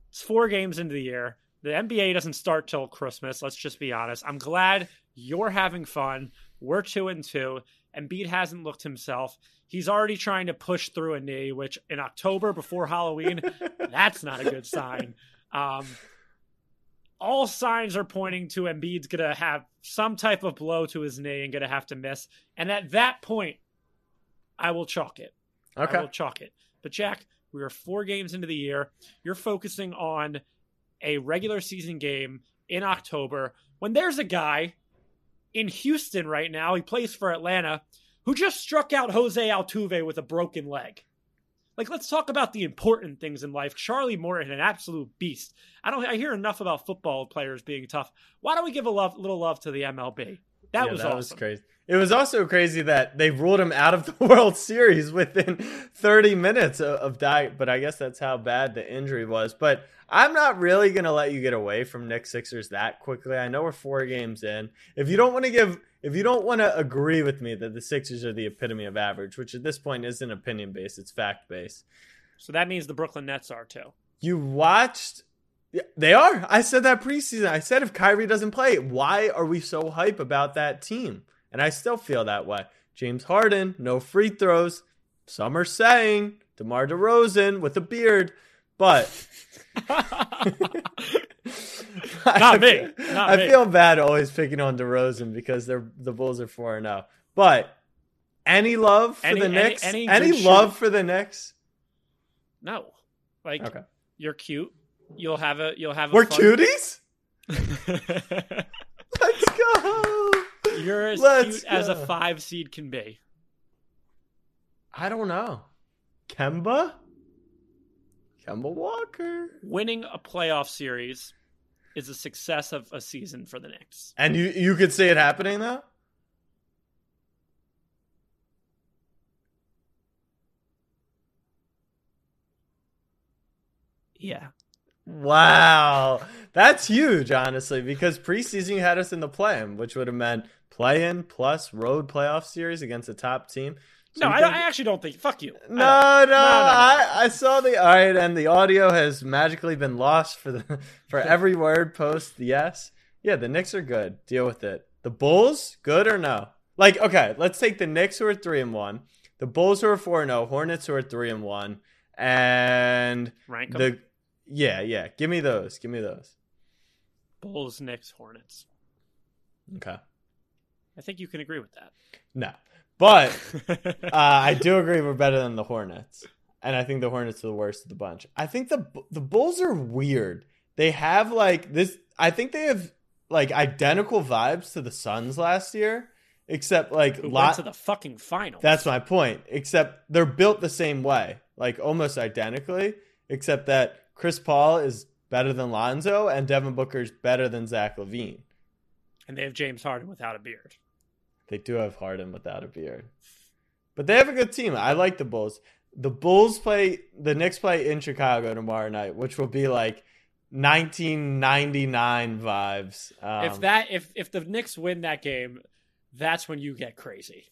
it's four games into the year. The NBA doesn't start till Christmas. Let's just be honest. I'm glad you're having fun. We're two and two. Embiid hasn't looked himself. He's already trying to push through a knee, which in October before Halloween, [LAUGHS] that's not a good sign. Um, all signs are pointing to Embiid's going to have some type of blow to his knee and going to have to miss. And at that point, I will chalk it. Okay. I will chalk it. But Jack, we are four games into the year. You're focusing on a regular season game in October when there's a guy in Houston right now. He plays for Atlanta who just struck out Jose Altuve with a broken leg. Like, let's talk about the important things in life. Charlie Morton, an absolute beast. I don't. I hear enough about football players being tough. Why don't we give a love, little love to the MLB? That Yeah, was that awesome. was crazy. It was also crazy that they ruled him out of the [LAUGHS] World Series within 30 minutes of, of diet. But I guess that's how bad the injury was. But I'm not really going to let you get away from Nick Sixers that quickly. I know we're four games in. If you don't want to give, if you don't want to agree with me that the Sixers are the epitome of average, which at this point isn't opinion based, it's fact based. So that means the Brooklyn Nets are too. You watched. Yeah, They are. I said that preseason. I said if Kyrie doesn't play, why are we so hype about that team? And I still feel that way. James Harden, no free throws. Some are saying DeMar DeRozan with a beard, but [LAUGHS] Not me. [LAUGHS] Not I me. feel bad always picking on DeRozan because they're the Bulls are four and zero. But any love for Any- the Knicks? any Any, good love for the Knicks? No, like Okay. you're cute. You'll have a. You'll have. A We're fun- cuties. [LAUGHS] Let's go. You're as Let's cute as a five seed can be. I don't know. Kemba? Kemba Walker. Winning a playoff series is a success of a season for the Knicks. And you you could see it happening though? Yeah. Wow. That's huge, honestly, because preseason you had us in the play-in, which would have meant play-in plus road playoff series against a top team. So No, I, think- I actually don't think. Fuck you. I No, don't. no, I, I saw the all right, and the audio has magically been lost for the [LAUGHS] for every word post. Yes, yeah, the Knicks are good. Deal with it. The Bulls, good or no? Like, okay, let's take the Knicks who are three and one, the Bulls who are four and zero, Hornets who are three and one, and Rank 'em. the yeah, yeah. Give me those. Give me those. Bulls, Knicks, Hornets. Okay. I think you can agree with that. No, but [LAUGHS] uh, I do agree we're better than the Hornets, and I think the Hornets are the worst of the bunch. I think the the Bulls are weird. They have like this. I think they have like identical vibes to the Suns last year, except like Who lot. to the fucking finals? That's my point. Except they're built the same way, like almost identically, except that Chris Paul is better than Lonzo and Devin Booker's better than Zach LaVine. and they have James Harden without a beard. They do have Harden without a beard. But they have a good team. I like the Bulls. The Bulls play the Knicks play in Chicago tomorrow night, which will be like 1999 vibes. Um, if that if if the Knicks win that game, that's when you get crazy.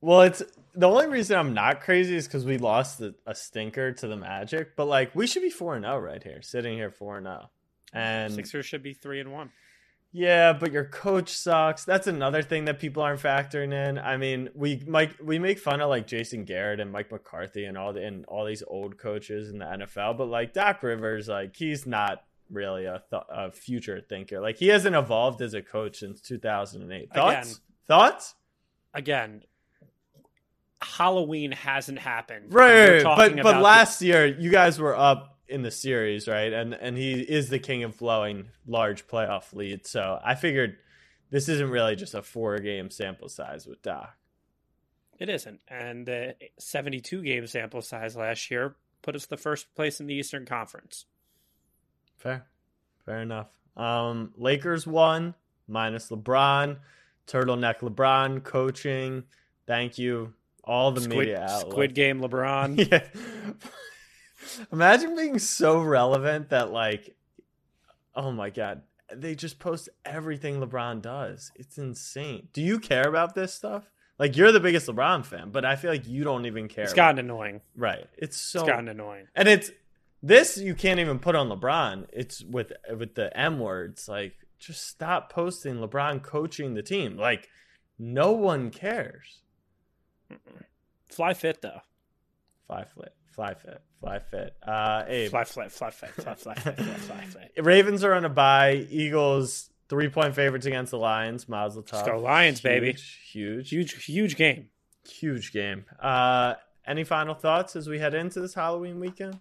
well, it's the only reason I'm not crazy is because we lost the, a stinker to the Magic. But like, we should be four and zero right here, sitting here four and zero. And Sixers should be three and one. Yeah, but your coach sucks. That's another thing that people aren't factoring in. I mean, we Mike we make fun of like Jason Garrett and Mike McCarthy and all the and all these old coaches in the NFL, but like Doc Rivers, like he's not really a, th- a future thinker. Like he hasn't evolved as a coach since 2008. Thoughts? Again. Thoughts? Again, Halloween hasn't happened. Right, but but last year you guys were up in the series, right? And and he is the king of blowing large playoff leads. So I figured this isn't really just a four game sample size with Doc. It isn't. And the 72 game sample size last year put us the first place in the Eastern Conference. Fair. Fair enough. Um, Lakers won minus LeBron, turtleneck LeBron coaching. Thank you. All the Squid, media outlets. Squid Game LeBron. [LAUGHS] yeah. Imagine being so relevant that like oh my god, they just post everything LeBron does. It's insane. Do you care about this stuff? Like you're the biggest LeBron fan, but I feel like you don't even care. It's gotten annoying. right. It's so It's gotten annoying. and it's this you can't even put on LeBron. It's with with the M words. Like just stop posting LeBron coaching the team. Like no one cares. Fly fit though. Fly fit, fly fit, fly fit. Uh, Fly fit, fly fit, fly fly fit, fly fly fit. [LAUGHS] Ravens are on a bye. Eagles three point favorites against the Lions. Mazel tov. Let's go Lions, huge, baby! Huge, huge, huge game. Huge game. Uh, any final thoughts as we head into this Halloween weekend?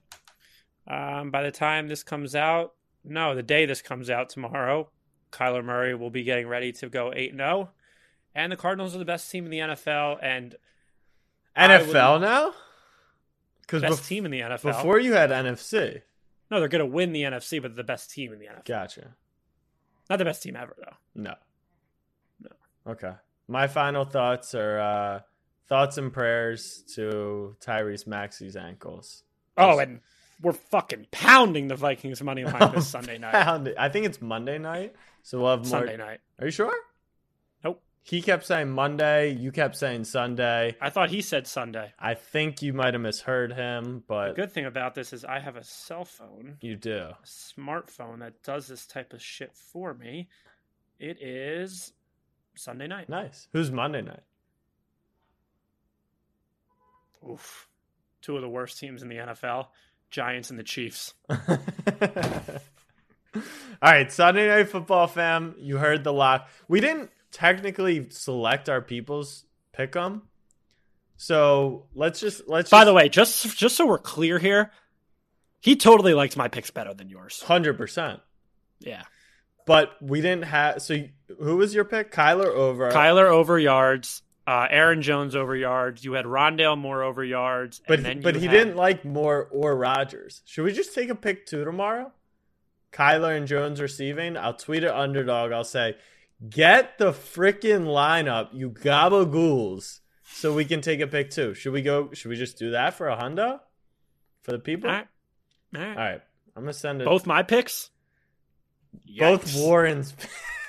Um, by the time this comes out, no, the day this comes out tomorrow, Kyler Murray will be getting ready to go eight and zero, and the Cardinals are the best team in the NFL. And NFL now. Because best team in the NFL. before you had NFC. no, they're going to win the NFC, but the best team in the NFL. Gotcha. Not the best team ever though. No. No. Okay. My final thoughts are uh, thoughts and prayers to Tyrese Maxey's ankles. Oh, and we're fucking pounding the Vikings money line this [LAUGHS] Sunday night. Pound it. I think it's Monday night, so we'll have more. Sunday night. Are you sure? He kept saying Monday. You kept saying Sunday. I thought he said Sunday. I think you might have misheard him, but The good thing about this is I have a cell phone, you do. a smartphone that does this type of shit for me. It is Sunday night. Nice. Who's Monday night? Oof. Two of the worst teams in the NFL, Giants and the Chiefs. [LAUGHS] [LAUGHS] All right, Sunday Night Football fam, you heard the lock. We didn't technically select our people's pick them. So let's just let's By the way, just just so we're clear here, he totally likes my picks better than yours. hundred percent. Yeah. But we didn't have so who was your pick? Kyler over Kyler over yards, uh, Aaron Jones over yards. You had Rondale Moore over yards, But and then but he had- didn't like Moore or Rodgers. Should we just take a pick two tomorrow? Kyler and Jones receiving. I'll tweet it underdog. I'll say, get the freaking lineup, you gabagools, so we can take a pick too. Should we go? Should we just do that for a hundo for the people? All right. All right. All right. I'm gonna send it. Both my picks. both Warren's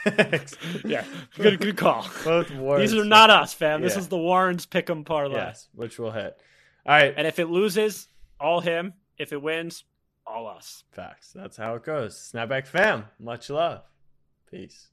picks. [LAUGHS] Yeah, good good call. both Warren's. These are not us, fam. This is the Warrens pick'em parlay. Yes, which will hit. All right. And if it loses, all him. If it wins, all us. Facts. That's how it goes. Snapback fam. Much love. Peace.